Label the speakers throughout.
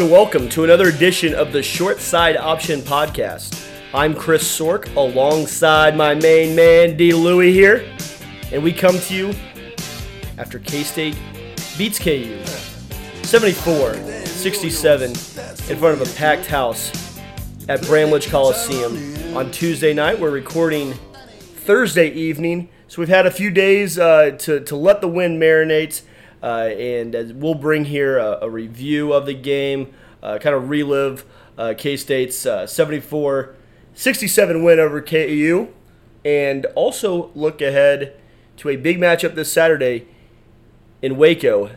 Speaker 1: And welcome to another edition of the Short Side Option Podcast. I'm Chris Sork alongside my main man D. Louie here, and we come to you after K State beats KU 74 67 in front of a packed house at Bramlage Coliseum on Tuesday night. We're recording Thursday evening, so we've had a few days uh, to, to let the wind marinate. Uh, and as we'll bring here a, a review of the game, uh, kind of relive uh, K State's uh, 74 67 win over KU, and also look ahead to a big matchup this Saturday in Waco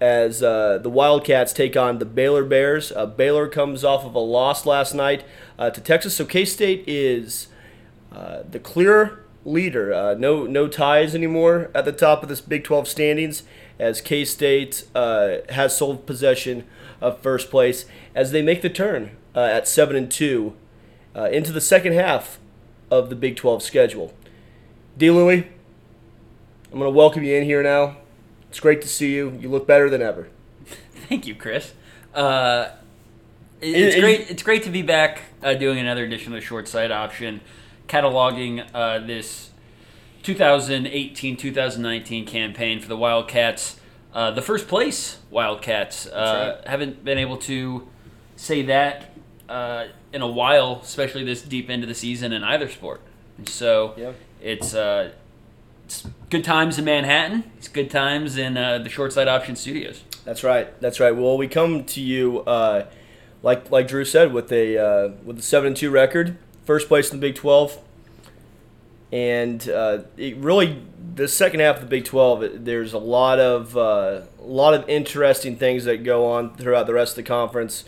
Speaker 1: as uh, the Wildcats take on the Baylor Bears. Uh, Baylor comes off of a loss last night uh, to Texas, so K State is the clear leader. No no ties anymore at the top of this Big 12 standings as K State uh, has sole possession of first place as they make the turn uh, at seven and two uh, into the second half of the Big 12 schedule. D. Louie, I'm going to welcome you in here now. It's great to see you. You look better than ever.
Speaker 2: Thank you, Chris. Uh, it's great. It's great to be back uh, doing another edition of the Short Side Option, cataloging uh, this 2018 2019 campaign for the Wildcats. Uh, the first place Wildcats. Uh,
Speaker 1: right.
Speaker 2: Haven't been able to say that uh, in a while, especially this deep into the season in either sport. And so it's, uh, it's good times in Manhattan. It's good times in uh, the short side option studios.
Speaker 1: That's right. That's right. Well, we come to you uh, like like Drew said with a with a seven and two record, first place in the Big Twelve and uh, it really the second half of the Big Twelve. it- There's a lot of uh, a lot of interesting things that go on throughout the rest of the conference.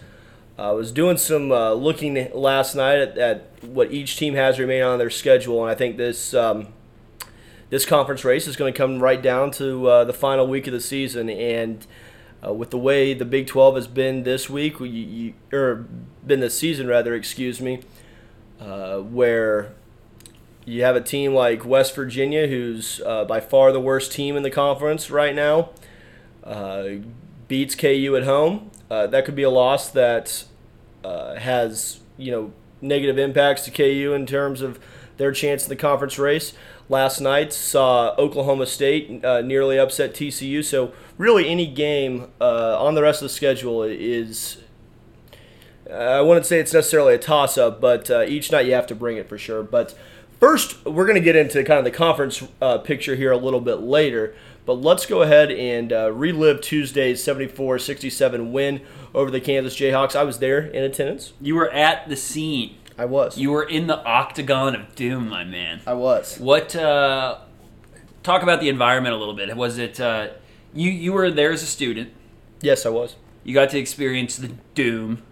Speaker 1: I was doing some uh, looking last night at, at what each team has remaining on their schedule, and I think this. Um, this conference race is going to come right down to uh, the final week of the season, and uh, with the way the Big 12 has been this week, you, you, or been this season rather, excuse me, uh, where you have a team like West Virginia, who's uh, by far the worst team in the conference right now, uh, beats KU at home. Uh, that could be a loss that uh, has you know negative impacts to KU in terms of their chance in the conference race. Last night saw Oklahoma State uh, nearly upset TCU. So really, any game uh, on the rest of the schedule is. I wouldn't say it's necessarily a toss-up, but uh, each night you have to bring it for sure. But first, we're going to get into kind of the conference uh, picture here a little bit later. But let's go ahead and uh, relive Tuesday's 74-67 win over the Kansas Jayhawks. I was there in attendance.
Speaker 2: You were at the scene.
Speaker 1: I was.
Speaker 2: You were in the octagon of doom, my man.
Speaker 1: I was.
Speaker 2: What? Uh, talk about the environment a little bit. Was it? Uh, you you were there as a student.
Speaker 1: Yes, I was.
Speaker 2: You got to experience the doom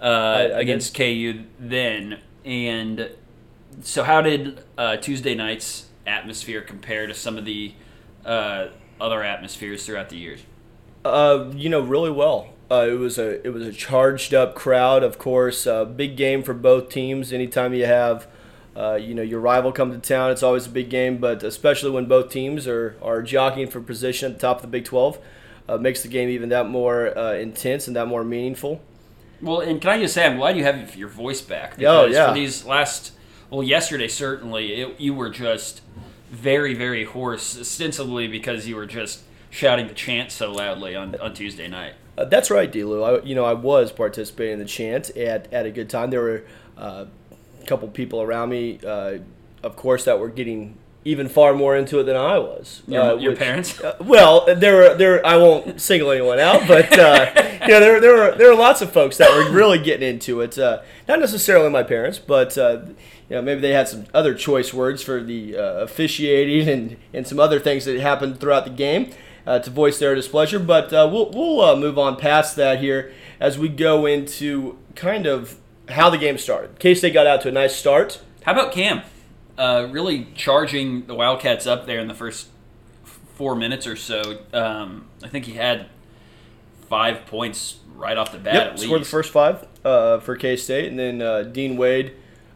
Speaker 2: uh,
Speaker 1: I
Speaker 2: against KU then, and so how did uh, Tuesday night's atmosphere compare to some of the uh, other atmospheres throughout the years?
Speaker 1: Uh, you know, really well. Uh, it was a it was a charged up crowd. Of course, uh, big game for both teams. Anytime you have, uh, you know, your rival come to town, it's always a big game. But especially when both teams are are jockeying for position at the top of the Big Twelve, uh, makes the game even that more uh, intense and that more meaningful.
Speaker 2: Well, and can I just say, I'm glad you have your voice back.
Speaker 1: Oh, yeah.
Speaker 2: For these last, well, yesterday certainly, it, you were just very, very hoarse, ostensibly because you were just shouting the chant so loudly on, on Tuesday night.
Speaker 1: Uh, that's right, DLew. I, you know, I was participating in the chant at, at a good time. There were uh, a couple people around me, uh, of course, that were getting even far more into it than I was.
Speaker 2: Your,
Speaker 1: uh,
Speaker 2: your
Speaker 1: which-
Speaker 2: parents?
Speaker 1: Uh, well, there were there. I won't single anyone out, but uh, yeah, there there were there were lots of folks that were really getting into it. Uh, not necessarily my parents, but uh, you know, maybe they had some other choice words for the uh, officiating and and some other things that happened throughout the game uh, to voice their displeasure. But uh, we'll we'll uh, move on past that here as we go into kind of how the game started. K State got out to a nice start.
Speaker 2: How about Cam? Uh, really charging the Wildcats up there in the first four minutes or so. Um, I think he had five points right off the bat
Speaker 1: Yep,
Speaker 2: at
Speaker 1: scored the first five uh, for K State, and then uh, Dean Wade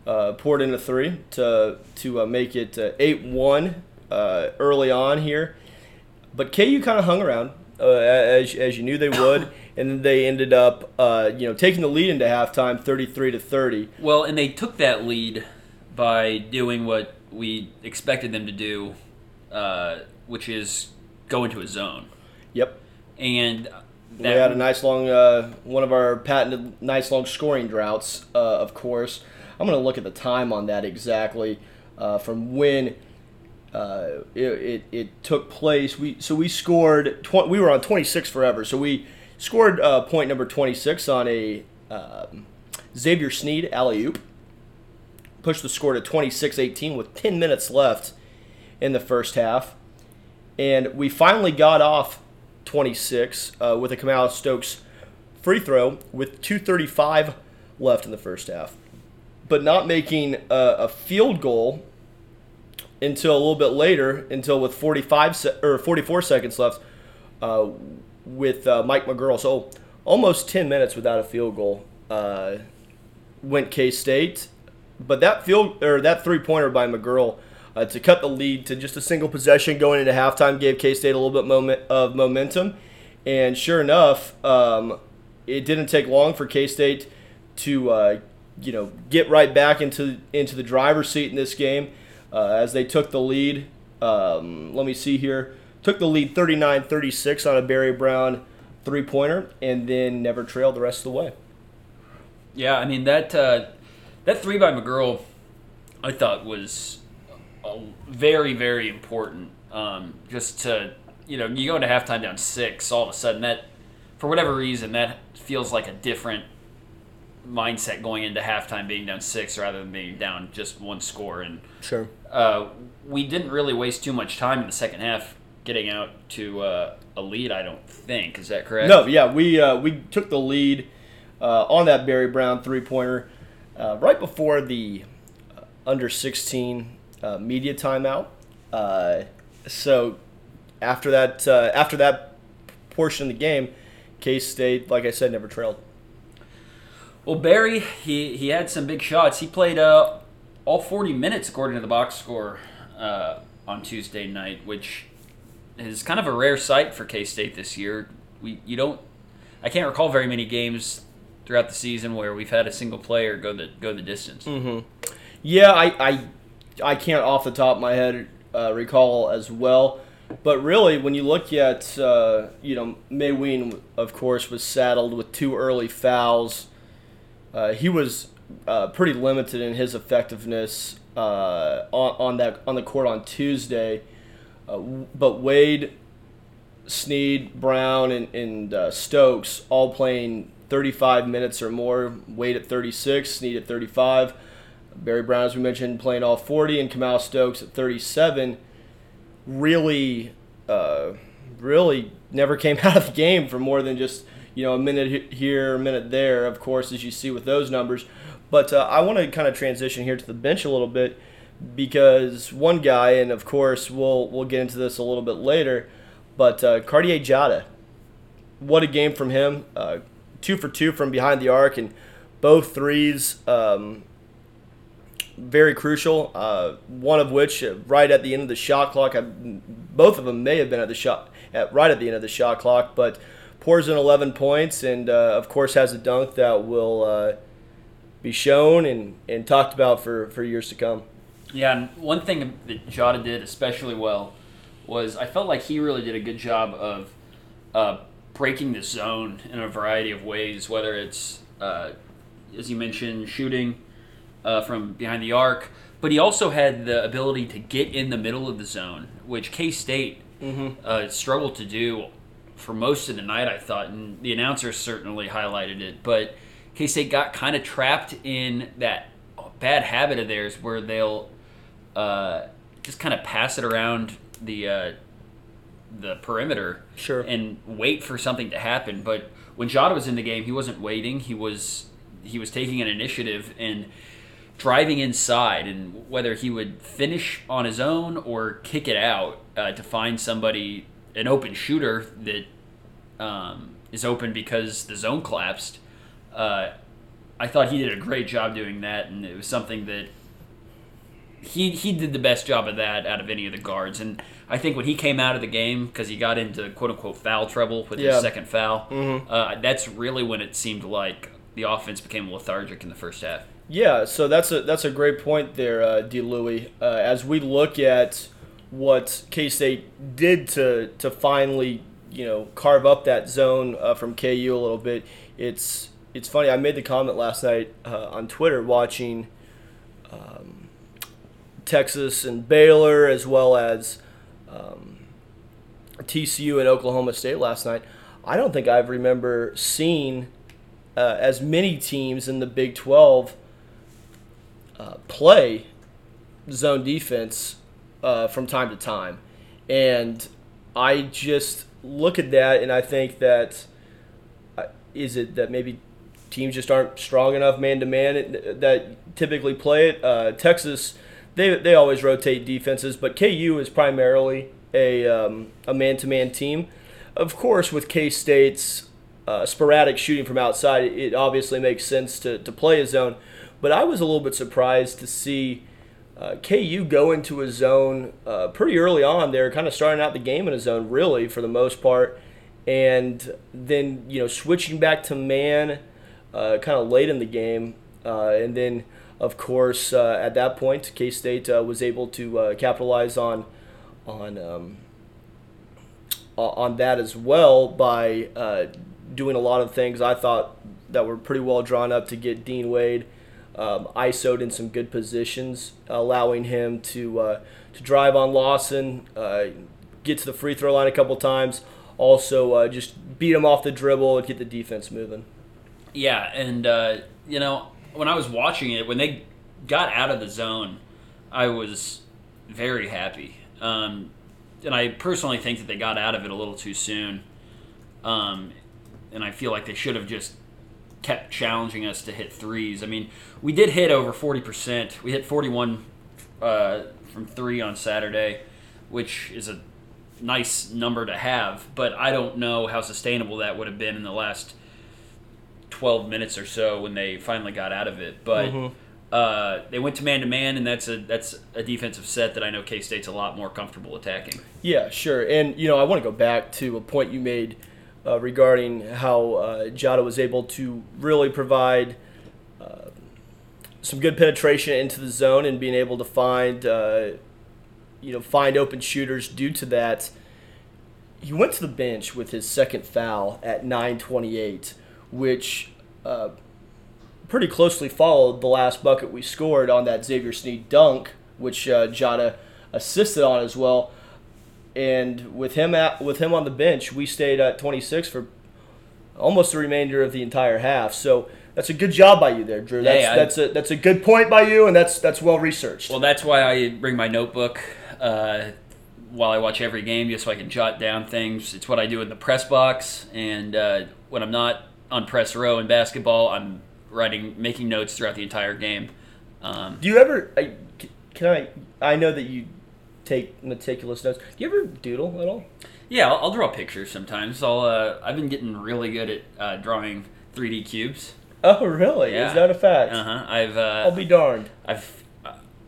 Speaker 1: uh, poured in a three to to uh, make it eight one uh, early on here. But KU kind of hung around uh, as as you knew they would, and they ended up, uh, you know, taking the lead into halftime, 33 to 30.
Speaker 2: Well, and they took that lead by doing what we expected them to do, uh, which is go into a zone.
Speaker 1: Yep.
Speaker 2: And
Speaker 1: we had a nice long, uh, one of our patented nice long scoring droughts, uh, of course. I'm going to look at the time on that exactly uh, from when uh, it, it, it, took place. We so we scored. Tw- we were on 26 forever. So we scored uh, point number 26 on a um, Xavier Sneed alley oop. Pushed the score to 26-18 with 10 minutes left in the first half, and we finally got off 26 uh, with a Kamau Stokes free throw with 2:35 left in the first half, but not making a, a field goal until a little bit later, until with 45 se- or 44 seconds left, uh, with uh, Mike McGuirl. So almost 10 minutes without a field goal uh, went K State, but that field or that three pointer by McGuirl. Uh, to cut the lead to just a single possession going into halftime gave K State a little bit moment of momentum, and sure enough, um, it didn't take long for K State to uh, you know get right back into into the driver's seat in this game uh, as they took the lead. Um, let me see here. Took the lead 39 36 on a Barry Brown three pointer and then never trailed the rest of the way.
Speaker 2: Yeah, I mean, that, uh, that three by McGuirl, I thought was very, very important. Um, just to, you know, you go into halftime down six, all of a sudden that, for whatever reason, that feels like a different mindset going into halftime being down six rather than being down just one score. And
Speaker 1: sure,
Speaker 2: uh, we didn't really waste too much time in the second half getting out to uh, a lead. I don't think is that correct?
Speaker 1: No, yeah, we uh, we took the lead uh, on that Barry Brown three pointer uh, right before the uh, under sixteen media timeout. so after that after that portion of the game, K State, like I said, never trailed.
Speaker 2: Well, Barry, he, he had some big shots. He played uh, all 40 minutes according to the box score uh, on Tuesday night, which is kind of a rare sight for K State this year. We you don't I can't recall very many games throughout the season where we've had a single player go the go the distance.
Speaker 1: Mm-hmm. Yeah, I, I I can't off the top of my head uh, recall as well. But really, when you look at, uh, you know, Mawien, of course, was saddled with two early fouls uh, he was uh, pretty limited in his effectiveness uh, on, on that on the court on Tuesday. Uh, but Wade, Sneed, Brown, and, and uh, Stokes all playing 35 minutes or more. Wade at 36, Sneed at 35. Barry Brown, as we mentioned, playing all 40, and Kamau Stokes at 37. Really, uh, really never came out of the game for more than just you know, a minute here, a minute there, of course, as you see with those numbers. But uh, I want to kind of transition here to the bench a little bit because one guy, and of course we'll we'll get into this a little bit later, but uh, Cartier Diarra, what a game from him! Uh, two for two from behind the arc, and both threes um, very crucial. Uh, one of which uh, right at the end of the shot clock. I, both of them may have been at the shot at right at the end of the shot clock, but pours in 11 points, and uh, of course has a dunk that will uh, be shown and, and talked about for, for years to come.
Speaker 2: Yeah, and one thing that Jada did especially well was I felt like he really did a good job of uh, breaking the zone in a variety of ways, whether it's, uh, as you mentioned, shooting uh, from behind the arc, but he also had the ability to get in the middle of the zone, which K State mm-hmm. Uh, struggled to do for most of the night, I thought, and the announcers certainly highlighted it. But K State got kind of trapped in that bad habit of theirs where they'll uh, just kind of pass it around the uh, the perimeter
Speaker 1: sure.
Speaker 2: and wait for something to happen. But when Jada was in the game, he wasn't waiting. He was he was taking an initiative and driving inside, and whether he would finish on his own or kick it out uh, to find somebody an open shooter that um, is open because the zone collapsed. Uh, I thought he did a great job doing that, and it was something that he he did the best job of that out of any of the guards. And I think when he came out of the game because he got into quote unquote foul trouble with
Speaker 1: Yeah.
Speaker 2: his second foul,
Speaker 1: Mhm.
Speaker 2: uh, that's really when it seemed like the offense became lethargic in the first half.
Speaker 1: Yeah, so that's a that's a great point there, uh, D. Louis. Uh, as we look at what K State did to to finally you know carve up that zone uh, from KU a little bit, it's it's funny. I made the comment last night uh, on Twitter watching um, Texas and Baylor as well as um, TCU and Oklahoma State last night. I don't think I've remember seeing uh, as many teams in the Big Twelve uh, play zone defense uh, from time to time. And I just look at that and I think that uh, is it that maybe teams just aren't strong enough man to man that typically play it. Uh, Texas, they, they always rotate defenses, but KU is primarily a um, a man to man team. Of course, with K State's uh, sporadic shooting from outside, it obviously makes sense to, to play a zone. But I was a little bit surprised to see uh, KU go into a zone uh, pretty early on. They're kind of starting out the game in a zone, really, for the most part. And then, you know, switching back to man uh, kind of late in the game. Uh, and then, of course, uh, at that point, K State uh, was able to capitalize on on um, on that as well by doing a lot of things I thought that were pretty well drawn up to get Dean Wade um, ISO'd in some good positions, allowing him to uh, to drive on Lawson, uh, get to the free throw line a couple times, also uh, just beat him off the dribble and get the defense moving.
Speaker 2: Yeah, and uh, you know when I was watching it, when they got out of the zone, I was very happy. Um, and I personally think that they got out of it a little too soon. Um, and I feel like they should have just kept challenging us to hit threes. I mean, we did hit over 40%. We hit 41 uh, from three on Saturday, which is a nice number to have, but I don't know how sustainable that would have been in the last 12 minutes or so when they finally got out of it. But
Speaker 1: Mhm.
Speaker 2: uh, they went to man to man, and that's a that's a defensive set that I know K State's a lot more comfortable attacking.
Speaker 1: Yeah, sure. And, you know, I want to go back to a point you made uh, regarding how uh, Jada was able to really provide uh, some good penetration into the zone and being able to find, uh, you know, find open shooters due to that. He went to the bench with his second foul at 9:28, which uh, pretty closely followed the last bucket we scored on that Xavier Sneed dunk, which uh, Jada assisted on as well. And with him at, with him on the bench, we stayed at 26 for almost the remainder of the entire half. So that's a good job by you there, Drew. That's
Speaker 2: I-
Speaker 1: that's a that's a good point by you, and that's that's well researched.
Speaker 2: Well, that's why I bring my notebook uh, while I watch every game, just so I can jot down things. It's what I do in the press box, and uh, when I'm not on press row in basketball, I'm writing, making notes throughout the entire game. Um,
Speaker 1: Do you ever? I, can I? I know that you take meticulous notes. Do you ever doodle at all?
Speaker 2: yeah, I'll, I'll draw pictures sometimes. I'll. Uh, I've been getting really good at uh, drawing 3D cubes.
Speaker 1: Oh, really?
Speaker 2: Yeah.
Speaker 1: Is that a fact?
Speaker 2: Uh huh. I've. Uh,
Speaker 1: I'll be darned.
Speaker 2: I've.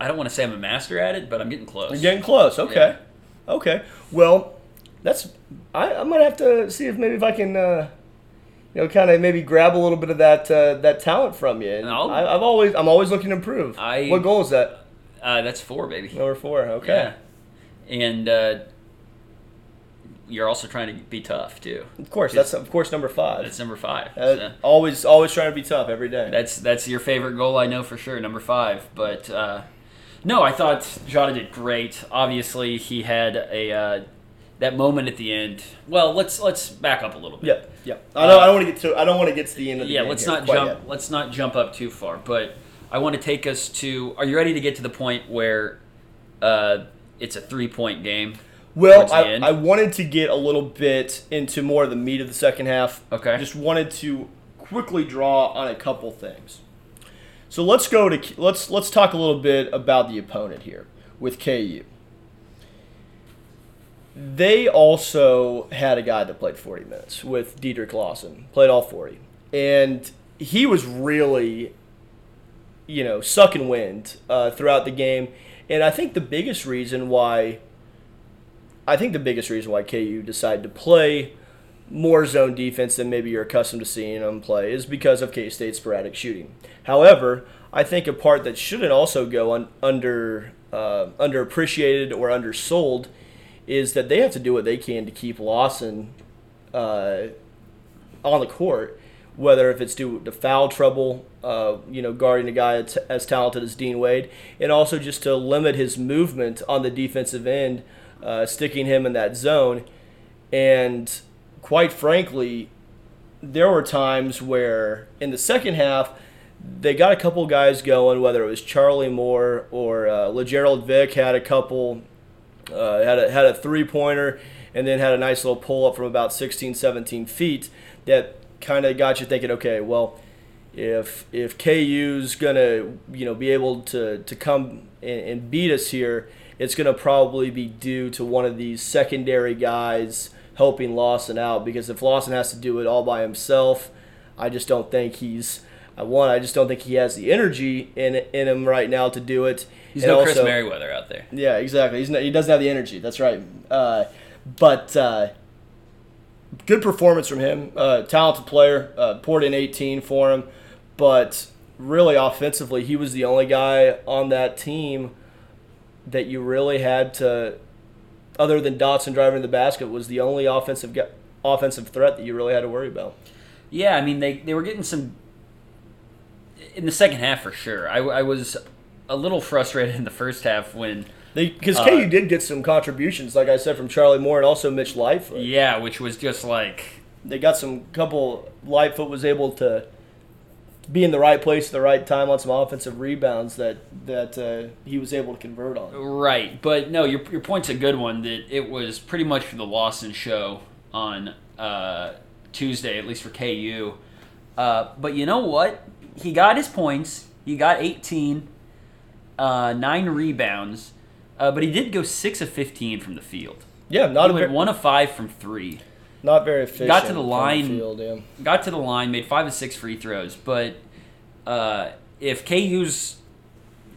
Speaker 2: I don't want to say I'm a master at it, but I'm getting close.
Speaker 1: You're getting close. Okay. Okay. Well, that's. I, I'm gonna have to see if maybe if I can, uh, you know, kind of maybe grab a little bit of that uh, that talent from you. And
Speaker 2: I'll-
Speaker 1: I, I've always I'm always looking to improve.
Speaker 2: I-
Speaker 1: what goal is that?
Speaker 2: Uh, that's four, baby.
Speaker 1: Number four. Okay.
Speaker 2: Yeah. And uh, you're also trying to be tough too.
Speaker 1: Of course. That's of course number five.
Speaker 2: That's number five.
Speaker 1: Uh,
Speaker 2: So
Speaker 1: always always trying to be tough every day.
Speaker 2: that's that's your favorite goal, I know for sure. Number five, but uh, no, I thought Jota did great. Obviously, he had a uh, that moment at the end. Well, let's let's back up a little bit.
Speaker 1: yeah. Yeah. I don't. I don't want to get to. I don't want to get to the end of the
Speaker 2: yeah
Speaker 1: game
Speaker 2: let's not jump
Speaker 1: yet.
Speaker 2: let's not jump up too far but i want to take us to are you ready to get to the point where uh, it's a three point game
Speaker 1: Well, I. I wanted to get a little bit into more of the meat of the second half.
Speaker 2: Okay.
Speaker 1: Just wanted to quickly draw on a couple things. So let's go to let's let's talk a little bit about the opponent here with KU. They also had a guy that played 40 minutes with Dedric Lawson, played all 40, and he was really, you know, sucking wind uh, throughout the game. And I think the biggest reason why I think the biggest reason why KU decided to play more zone defense than maybe you're accustomed to seeing them play is because of K State's sporadic shooting. However, I think a part that shouldn't also go un- under uh, underappreciated or undersold is that they have to do what they can to keep Lawson uh, on the court, whether if it's due to foul trouble, uh, you know, guarding a guy as, as talented as Dean Wade, and also just to limit his movement on the defensive end, uh, sticking him in that zone. And quite frankly, there were times where in the second half, they got a couple guys going, whether it was Charlie Moore or uh, Lagerald Vick had a couple, uh, had a, had a three pointer, and then had a nice little pull up from about 16, 17 feet that kind of got you thinking, okay, well, if if KU's gonna you know be able to to come and, and beat us here, it's gonna probably be due to one of these secondary guys helping Lawson out because if Lawson has to do it all by himself, I just don't think he's uh, one. I just don't think he has the energy in in him right now to do it.
Speaker 2: He's
Speaker 1: And
Speaker 2: no
Speaker 1: also-
Speaker 2: Chris Merriweather out there.
Speaker 1: yeah, exactly. He's not, he doesn't have the energy. That's right. Uh, but uh, good performance from him. Uh, talented player. Uh, poured in 18 for him. But really, offensively, he was the only guy on that team that you really had to, other than Dotson driving the basket, was the only offensive offensive threat that you really had to worry about.
Speaker 2: Yeah, I mean they they were getting some in the second half for sure. I, I was a little frustrated in the first half when
Speaker 1: Because
Speaker 2: Uh,
Speaker 1: KU did get some contributions, like I said, from Charlie Moore and also Mitch Lightfoot.
Speaker 2: yeah, which was just like
Speaker 1: they got some couple Lightfoot was able to be in the right place at the right time on some offensive rebounds that that uh, he was able to convert on.
Speaker 2: Right, but no, your your point's a good one. That it was pretty much for the Lawson show on uh, Tuesday, at least for KU. Uh, but you know what? He got his points. He got 18, uh, nine rebounds, uh, but he did go six of 15 from the field.
Speaker 1: Yeah, not
Speaker 2: He
Speaker 1: a
Speaker 2: went
Speaker 1: very,
Speaker 2: one of five from three.
Speaker 1: not very efficient.
Speaker 2: got to the line.
Speaker 1: field, yeah.
Speaker 2: got to the line, made five of six free throws. But uh, if KU's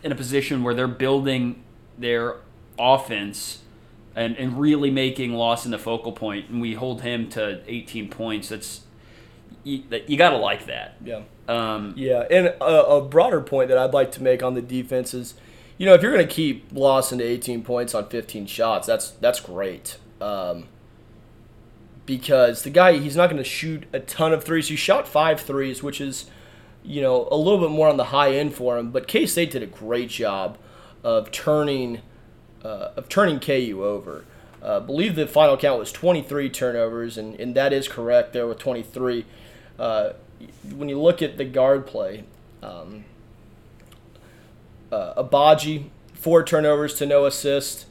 Speaker 2: in a position where they're building their offense and, and really making Lawson the focal point, and we hold him to 18 points, that's you, you got to like that.
Speaker 1: Yeah.
Speaker 2: Um,
Speaker 1: Yeah, and a, a broader point that I'd like to make on the defense is, you know, if you're going to keep Lawson to 18 points on 15 shots, that's that's great. Um, because the guy, he's not going to shoot a ton of threes. He shot five threes, which is, you know, a little bit more on the high end for him. But K State did a great job of turning uh, of turning KU over. Uh, believe the final count was 23 turnovers, and, and that is correct there with 23. Uh, when you look at the guard play, um, uh, Agbaji, four turnovers to no assist.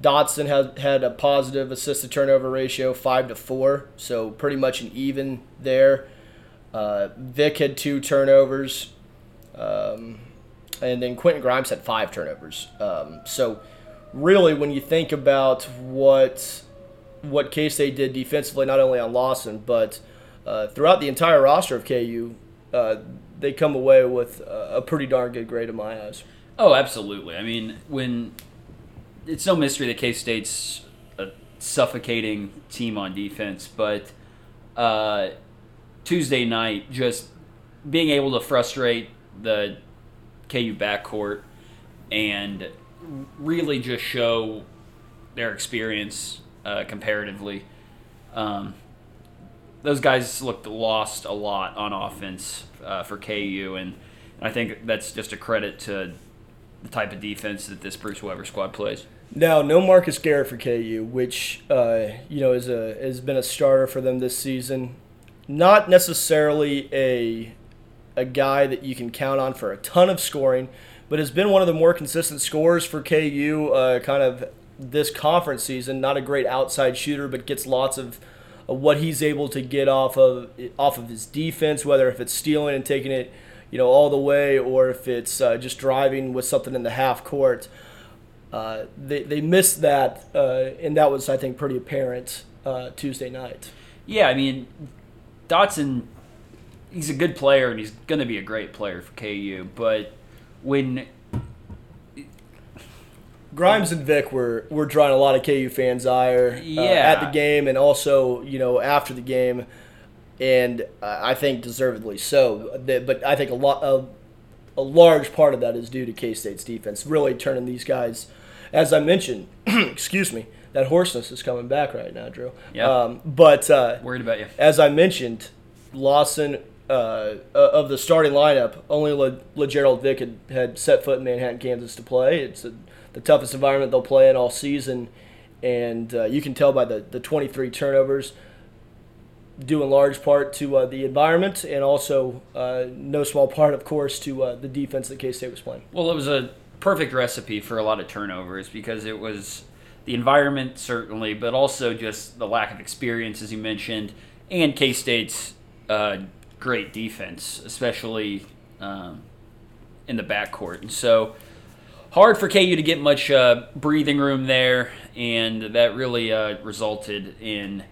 Speaker 1: Dotson had, had a positive assist to turnover ratio, five to four, so pretty much an even there. Uh, Vick had two turnovers, um, and then Quentin Grimes had five turnovers. Um, so really, when you think about what what K State did defensively, not only on Lawson but uh, throughout the entire roster of KU, uh, they come away with a, a pretty darn good grade in my eyes.
Speaker 2: Oh, absolutely. I mean, when it's no mystery that K State's a suffocating team on defense, but uh, Tuesday night, just being able to frustrate the KU backcourt and really just show their experience uh, comparatively. Um, those guys looked lost a lot on offense uh, for KU, and I think that's just a credit to the type of defense that this Bruce Weber squad plays.
Speaker 1: Now, no Marcus Garrett for KU, which uh, you know is a has been a starter for them this season. Not necessarily a a guy that you can count on for a ton of scoring, but has been one of the more consistent scorers for KU. Uh, kind of this conference season. Not a great outside shooter, but gets lots of, what he's able to get off of off of his defense, whether if it's stealing and taking it, you know, all the way, or if it's uh, just driving with something in the half court. Uh, they, they missed that, uh, and that was, I think, pretty apparent uh, Tuesday night.
Speaker 2: Yeah, I mean, Dotson, he's a good player and he's going to be a great player for KU, but when
Speaker 1: Grimes and Vick were were drawing a lot of KU fans' ire uh,
Speaker 2: Yeah.
Speaker 1: at the game and also you know after the game, and uh, I think deservedly so. But I think a lot of a large part of that is due to K State's defense really turning these guys, as I mentioned. excuse me, that hoarseness is coming back right now, Drew.
Speaker 2: Yeah.
Speaker 1: Um, but uh,
Speaker 2: Worried about you.
Speaker 1: as I mentioned, Lawson uh, of the starting lineup, only Le- Lagerald Vick had, had set foot in Manhattan, Kansas to play. It's the the toughest environment they'll play in all season, and uh, you can tell by the, the 23 turnovers, due in large part to uh, the environment and also uh, no small part, of course, to uh, the defense that K State was playing.
Speaker 2: Well, it was a perfect recipe for a lot of turnovers because it was the environment, certainly, but also just the lack of experience, as you mentioned, and K State's uh, great defense, especially um, in the backcourt. And so, hard for KU to get much uh, breathing room there, and that really uh, resulted in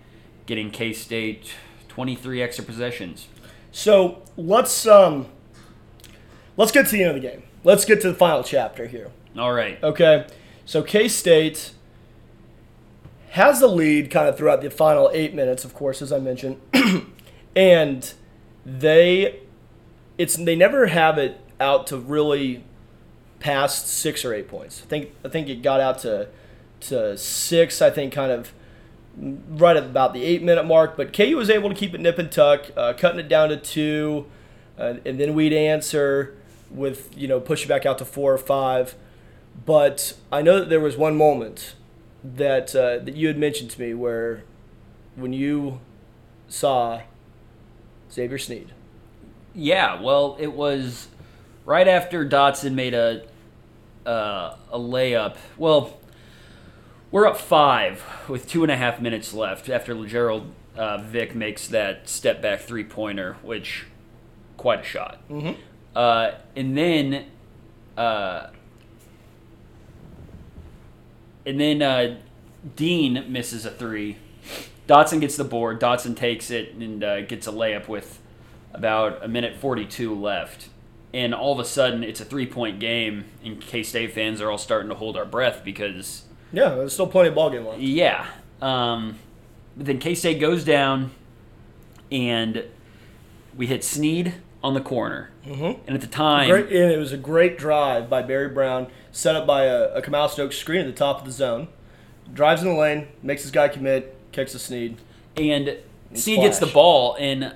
Speaker 2: getting K State 23 extra possessions.
Speaker 1: So let's um, let's get to the end of the game. Let's get to the final chapter here.
Speaker 2: All right.
Speaker 1: Okay, so K State has the lead kind of throughout the final eight minutes, of course, as I mentioned, and they it's they never have it out to really past six or eight points. I think I think it got out to to six. I think kind of right at about the eight minute mark, but KU was able to keep it nip and tuck, uh, cutting it down to two, uh, and then we'd answer with you know push it back out to four or five. But I know that there was one moment that uh, that you had mentioned to me where when you saw Xavier Sneed.
Speaker 2: Yeah, well, it was right after Dotson made a uh, a layup. Well, we're up five with two and a half minutes left after Gerald uh, Vick makes that step back three pointer, which quite a shot.
Speaker 1: Mm-hmm.
Speaker 2: Uh, and then, uh, and then uh, Dean misses a three. Dotson gets the board. Dotson takes it and uh, gets a layup with about a minute 42 left. And all of a sudden, it's a three point game, and K State fans are all starting to hold our breath because
Speaker 1: Yeah, there's still plenty of ball game left.
Speaker 2: yeah. Um, but then K State goes down, and we hit Sneed on the corner.
Speaker 1: Mm-hmm.
Speaker 2: And at the time,
Speaker 1: Great, and it was a great drive by Barry Brown, set up by a, a Kamau Stokes screen at the top of the zone. Drives in the lane, makes his guy commit, kicks a Sneed.
Speaker 2: and Sneed gets the ball, and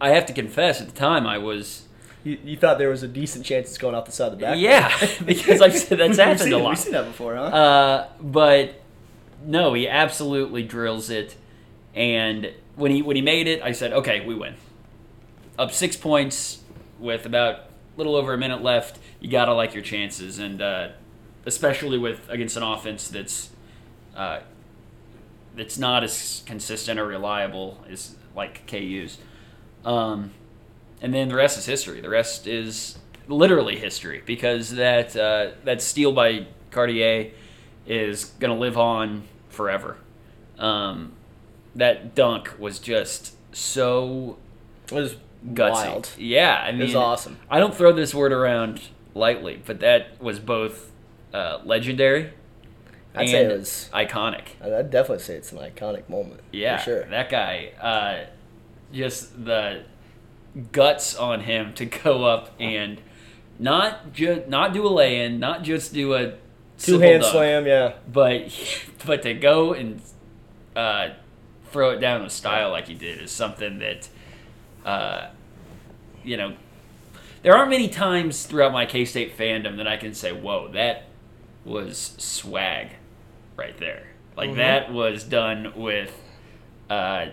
Speaker 2: I have to confess, at the time I was
Speaker 1: You, you thought there was a decent chance it's going off the side of the back.
Speaker 2: yeah because I've said that's happened
Speaker 1: seen
Speaker 2: a lot.
Speaker 1: We've seen that before, huh?
Speaker 2: Uh, but no, he absolutely drills it. And when he when he made it, I said, "Okay, we win." Up six points with about a little over a minute left. You gotta like your chances, and uh, especially with against an offense that's uh, that's not as consistent or reliable as like KU's. Um, and then the rest is history. The rest is literally history because that uh, that steal by Cartier is going to live on forever. Um, that dunk was just so
Speaker 1: it was
Speaker 2: gutsy.
Speaker 1: wild.
Speaker 2: Yeah, I mean,
Speaker 1: It was awesome.
Speaker 2: I don't throw this word around lightly, but that was both uh, legendary
Speaker 1: I'd
Speaker 2: and
Speaker 1: say it was.
Speaker 2: iconic.
Speaker 1: I'd definitely say it's an iconic moment.
Speaker 2: Yeah,
Speaker 1: for sure.
Speaker 2: that guy. Uh, just the guts on him to go up and not just not do a lay-in, not just do a
Speaker 1: two hand
Speaker 2: dunk,
Speaker 1: slam, yeah.
Speaker 2: but but to go and uh, throw it down with style like he did is something that uh, you know. There aren't many times throughout my K State fandom that I can say, "Whoa, that was swag right there." Like
Speaker 1: Mhm.
Speaker 2: that was done with uh,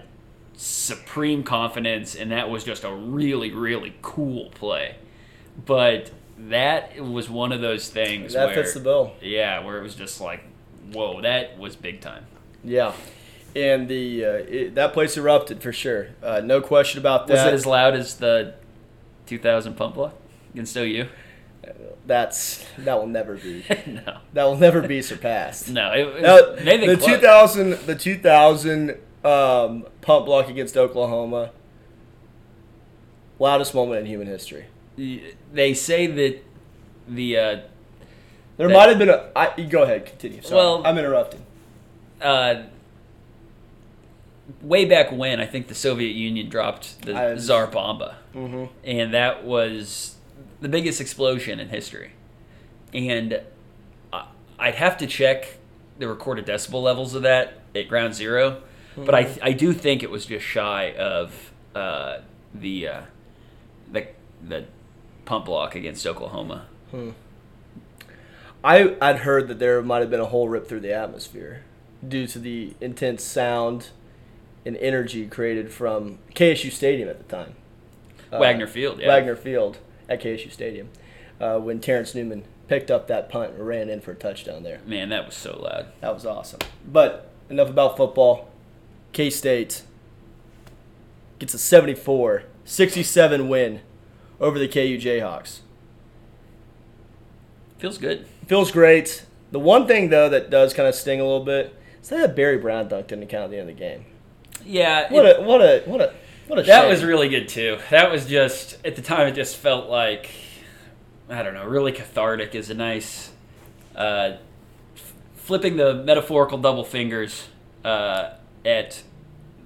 Speaker 2: supreme confidence, and that was just a really, really cool play. But that was one of those things
Speaker 1: That
Speaker 2: where,
Speaker 1: fits the bill.
Speaker 2: yeah, where it was just like, whoa, that was big time.
Speaker 1: Yeah. And the uh, it, that place erupted for sure. Uh, no question about that.
Speaker 2: Was it as loud as the 2000 punt block against OU?
Speaker 1: That's that will never be
Speaker 2: no,
Speaker 1: that will never be surpassed.
Speaker 2: no, it, it
Speaker 1: the
Speaker 2: close.
Speaker 1: 2000 the 2000 um, punt block against Oklahoma. Loudest moment in human history.
Speaker 2: they say that the uh,
Speaker 1: There
Speaker 2: that-
Speaker 1: might have been a. I, go ahead, continue. Sorry,
Speaker 2: Well-
Speaker 1: I'm interrupting.
Speaker 2: uh, way back when I think the Soviet Union dropped the
Speaker 1: I-
Speaker 2: Tsar Bomba,
Speaker 1: Mm-hmm.
Speaker 2: and that was the biggest explosion in history. And I- I'd have to check the recorded decibel levels of that at ground 0 but I I do think it was just shy of uh, the uh, the the punt block against Oklahoma.
Speaker 1: I I'd heard that there might have been a hole ripped through the atmosphere due to the intense sound and energy created from KSU Stadium at the time. Uh,
Speaker 2: Wagner Field, yeah.
Speaker 1: Wagner Field at KSU Stadium uh, when Terrence Newman picked up that punt and ran in for a touchdown there.
Speaker 2: Man, that was so loud.
Speaker 1: That was awesome. But enough about football. K State gets a 74 67 win over the KU Jayhawks.
Speaker 2: Feels good.
Speaker 1: Feels great. The one thing, though, that does kind of sting a little bit is that Barry Brown dunk didn't count at the end of the game.
Speaker 2: Yeah,
Speaker 1: What
Speaker 2: it-
Speaker 1: a what a what a what a
Speaker 2: That
Speaker 1: shame.
Speaker 2: was really good too. That was just at the time. It just felt like I don't know, really cathartic. Is a nice uh, f- flipping the metaphorical double fingers uh, at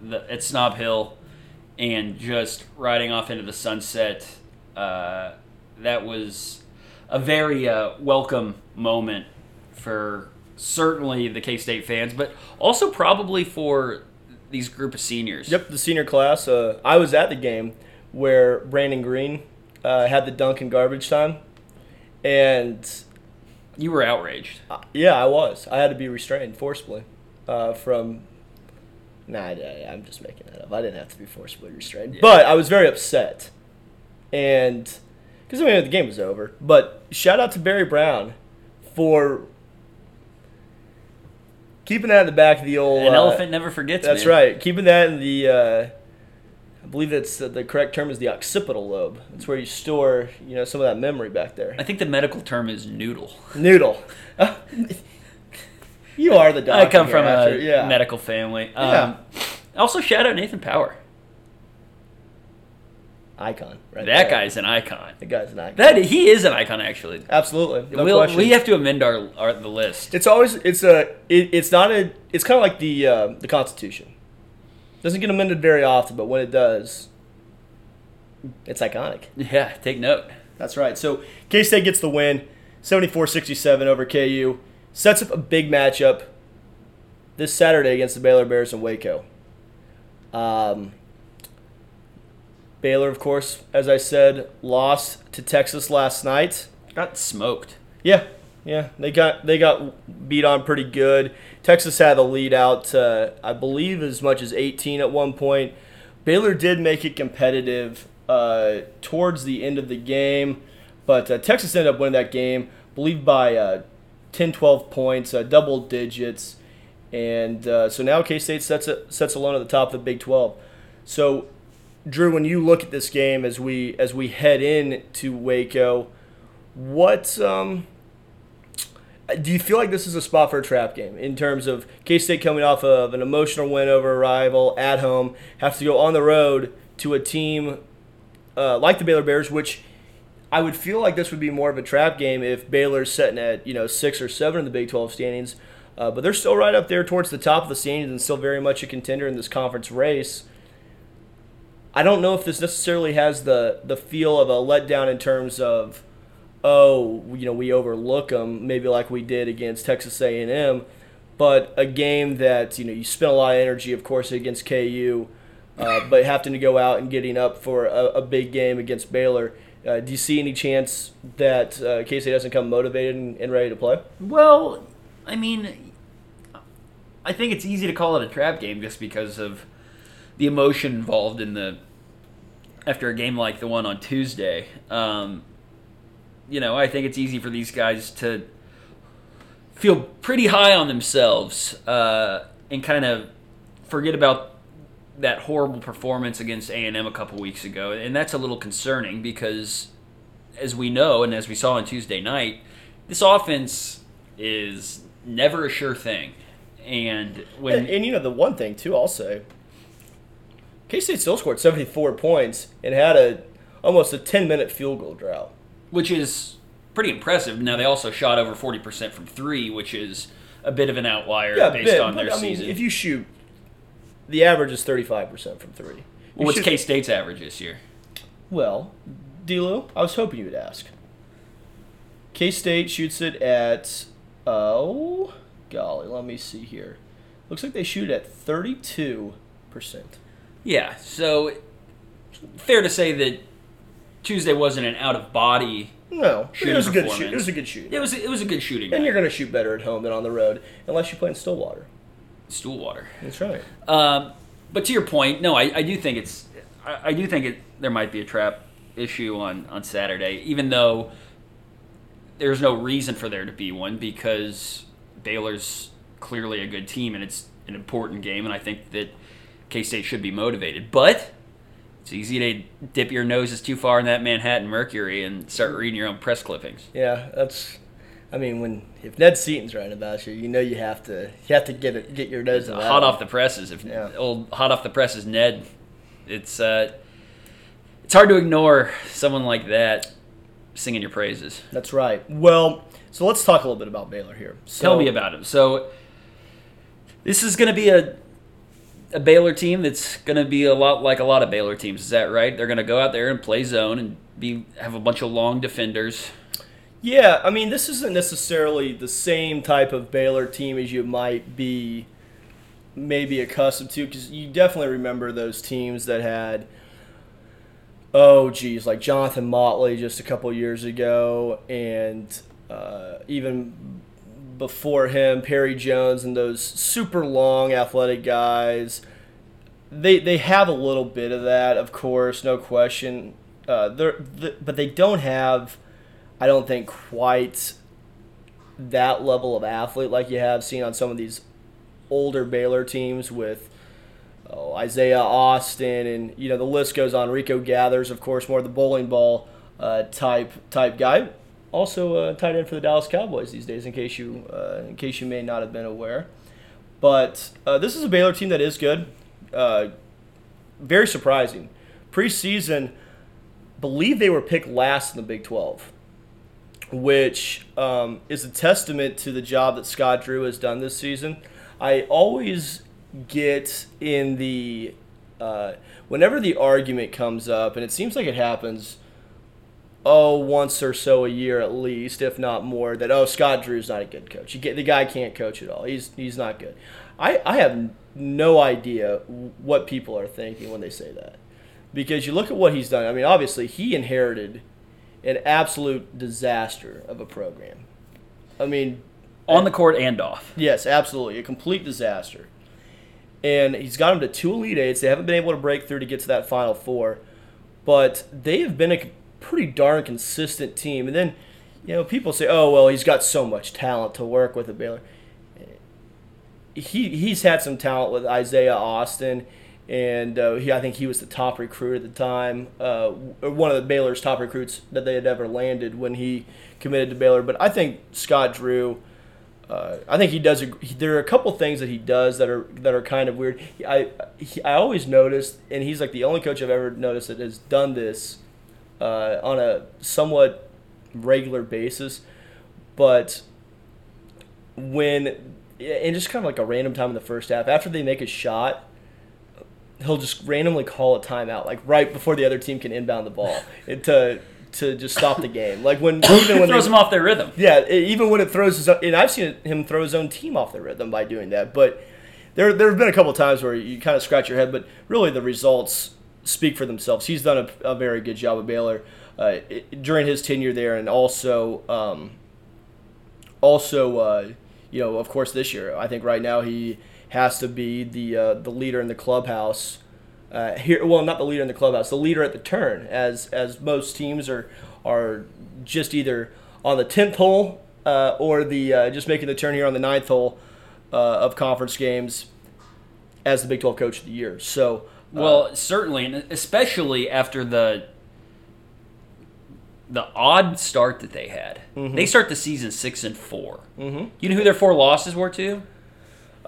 Speaker 2: the at Snob Hill and just riding off into the sunset. Uh, that was a very uh, welcome moment for certainly the K State fans, but also probably for these group of seniors.
Speaker 1: Yep, the senior class. Uh, I was at the game where Brannen Greene uh, had the dunk in garbage time, and
Speaker 2: You were outraged.
Speaker 1: yeah, I was. I had to be restrained forcibly uh, from. Nah, I, I'm just making that up. I didn't have to be forcibly restrained,
Speaker 2: Yeah.
Speaker 1: but I was very upset, and because I mean the game was over. But shout out to Barry Brown for keeping that in the back of the old.
Speaker 2: An
Speaker 1: uh,
Speaker 2: elephant never forgets.
Speaker 1: That's
Speaker 2: man.
Speaker 1: right. Keeping that in the, uh, I believe that's uh, the correct term is the occipital lobe. That's where you store, you know, some of that memory back there.
Speaker 2: I think the medical term is noodle.
Speaker 1: Noodle. you are the doctor.
Speaker 2: I come from a
Speaker 1: after- yeah.
Speaker 2: medical family.
Speaker 1: Yeah.
Speaker 2: Um, Also, shout out Nathan Power.
Speaker 1: icon. Right
Speaker 2: that
Speaker 1: there.
Speaker 2: guy's an icon.
Speaker 1: The guy's an icon.
Speaker 2: That he is an icon, actually.
Speaker 1: Absolutely. No
Speaker 2: we'll,
Speaker 1: question.
Speaker 2: we have to amend our, our the list.
Speaker 1: It's always it's a it, it's not a it's kind of like the uh, the Constitution. Doesn't get amended very often, but when it does, it's iconic.
Speaker 2: Yeah, take note.
Speaker 1: That's right. So K State gets the win, 74-67 over KU. Sets up a big matchup this Saturday against the Baylor Bears in Waco. Um, Baylor, of course, as I said, lost to Texas last night.
Speaker 2: Got smoked.
Speaker 1: Yeah, yeah, they got they got beat on pretty good. Texas had the lead out, uh, I believe, as much as 18 at one point. Baylor did make it competitive uh, towards the end of the game, but uh, Texas ended up winning that game, I believe by uh, 10, 12 points, uh, double digits, and uh, so now K State sets it, sets alone at the top of the Big 12. So, Drew, when you look at this game as we as we head in to Waco, what um, do you feel like this is a spot for a trap game in terms of K State coming off of an emotional win over a rival at home, have to go on the road to a team uh, like the Baylor Bears, which I would feel like this would be more of a trap game if Baylor's sitting at you know six or seven in the Big 12 standings, uh, but they're still right up there towards the top of the standings and still very much a contender in this conference race. I don't know if this necessarily has the the feel of a letdown in terms of oh, you know, we overlook them, maybe like we did against Texas A&M, but a game that you know you spent a lot of energy, of course, against KU, uh, but having to go out and getting up for a, a big game against Baylor. Uh, do you see any chance that uh, K State doesn't come motivated and, and ready to play?
Speaker 2: Well, I mean, I think it's easy to call it a trap game just because of the emotion involved in the after a game like the one on Tuesday. Um, you know, I think it's easy for these guys to feel pretty high on themselves uh, and kind of forget about that horrible performance against A&M a couple weeks ago. And that's a little concerning because as we know and as we saw on Tuesday night, this offense is never a sure thing. And when
Speaker 1: And, and you know the one thing too, I'll say, K State still scored seventy four points and had a almost a ten minute field goal drought.
Speaker 2: which is pretty impressive. Now they also shot over forty percent from three, which is a bit of an outlier
Speaker 1: Yeah,
Speaker 2: based
Speaker 1: but-
Speaker 2: on their
Speaker 1: I mean,
Speaker 2: season.
Speaker 1: if you shoot, the average is thirty five percent from three. You
Speaker 2: What's K State's average this year?
Speaker 1: Well, DLew, I was hoping you would ask. K State shoots it at oh golly, let me see here. Looks like they shoot at thirty two percent.
Speaker 2: Yeah, so fair to say that Tuesday wasn't an out of body.
Speaker 1: No, it was a good shoot. It was a good shoot.
Speaker 2: It was it was a good shooting.
Speaker 1: and
Speaker 2: night.
Speaker 1: you're going to shoot better at home than on the road, unless you play in Stillwater.
Speaker 2: Stool water.
Speaker 1: That's right.
Speaker 2: Um, but to your point, no, I, I do think it's I, I do think it there might be a trap issue on on Saturday, even though there's no reason for there to be one because Baylor's clearly a good team and it's an important game, and I think that K State should be motivated. But it's easy to dip your noses too far in that Manhattan Mercury and start reading your own press clippings.
Speaker 1: Yeah, that's. I mean, when if Ned Seaton's writing about you, you know you have to you have to get it get your nose
Speaker 2: hot off the presses. If
Speaker 1: Yeah.
Speaker 2: old hot off the presses Ned, it's uh, it's hard to ignore someone like that singing your praises.
Speaker 1: That's right. Well, so let's talk a little bit about Baylor here. So,
Speaker 2: Tell me about him. So this is going to be a a Baylor team that's going to be a lot like a lot of Baylor teams. Is that right? They're going to go out there and play zone and be have a bunch of long defenders.
Speaker 1: Yeah, I mean, this isn't necessarily the same type of Baylor team as you might be maybe accustomed to, because you definitely remember those teams that had, oh, geez, like Jonathan Motley just a couple years ago, and uh, even before him, Perry Jones and those super long athletic guys. They, they have a little bit of that, of course, no question. Uh, they're, th but they don't have I don't think quite that level of athlete like you have seen on some of these older Baylor teams with oh, Isaiah Austin and you know the list goes on. Rico Gathers, of course, more the bowling ball uh, type type guy. Also uh, tight end for the Dallas Cowboys these days, in case you uh, in case you may not have been aware. But uh, this is a Baylor team that is good. Uh, very surprising. Preseason, believe they were picked last in the Big 12 which um, is a testament to the job that Scott Drew has done this season. I always get in the uh, whenever the argument comes up, and it seems like it happens. Oh, once or so a year at least, if not more. That oh, Scott Drew's not a good coach. Get, the guy can't coach at all. He's he's not good. I I have no idea what people are thinking when they say that, because you look at what he's done. I mean, obviously he inherited an absolute disaster of a program. I mean,
Speaker 2: On the court and off.
Speaker 1: yes, absolutely, a complete disaster. And he's got them to two Elite Eights. They haven't been able to break through to get to that Final Four, but they have been a pretty darn consistent team. And then, you know, people say, "Oh, well, he's got so much talent to work with at Baylor." He he's had some talent with Isaiah Austin and uh, he, I think he was the top recruit at the time, uh, one of the Baylor's top recruits that they had ever landed when he committed to Baylor. But I think Scott Drew, uh, I think he does. A, there are a couple things that he does that are that are kind of weird. I he, I always noticed, and he's like the only coach I've ever noticed that has done this uh, on a somewhat regular basis, but when and just kind of like a random time in the first half after they make a shot he'll just randomly call a timeout, like right before the other team can inbound the ball, to to just stop the game. Like when even when
Speaker 2: throws
Speaker 1: they,
Speaker 2: them off their rhythm.
Speaker 1: yeah, e- even when it throws his own, and I've seen him throw his own team off the rhythm by doing that. But there there have been a couple of times where you kind of scratch your head, but really the results speak for themselves. He's done a, a very good job at Baylor uh, it, during his tenure there, and also um, also uh, you know of course this year. I think right now he has to be the uh, the leader in the clubhouse. Uh, here, well, not the leader in the clubhouse, the leader at the turn, as as most teams are are just either on the tenth hole uh, or the uh, just making the turn here on the ninth hole uh, of conference games as the Big Twelve Coach of the Year. So, uh,
Speaker 2: Well, certainly, and especially after the the odd start that they had.
Speaker 1: Mm-hmm.
Speaker 2: They start the season six and 4 Mm-hmm. You know who their four losses were to?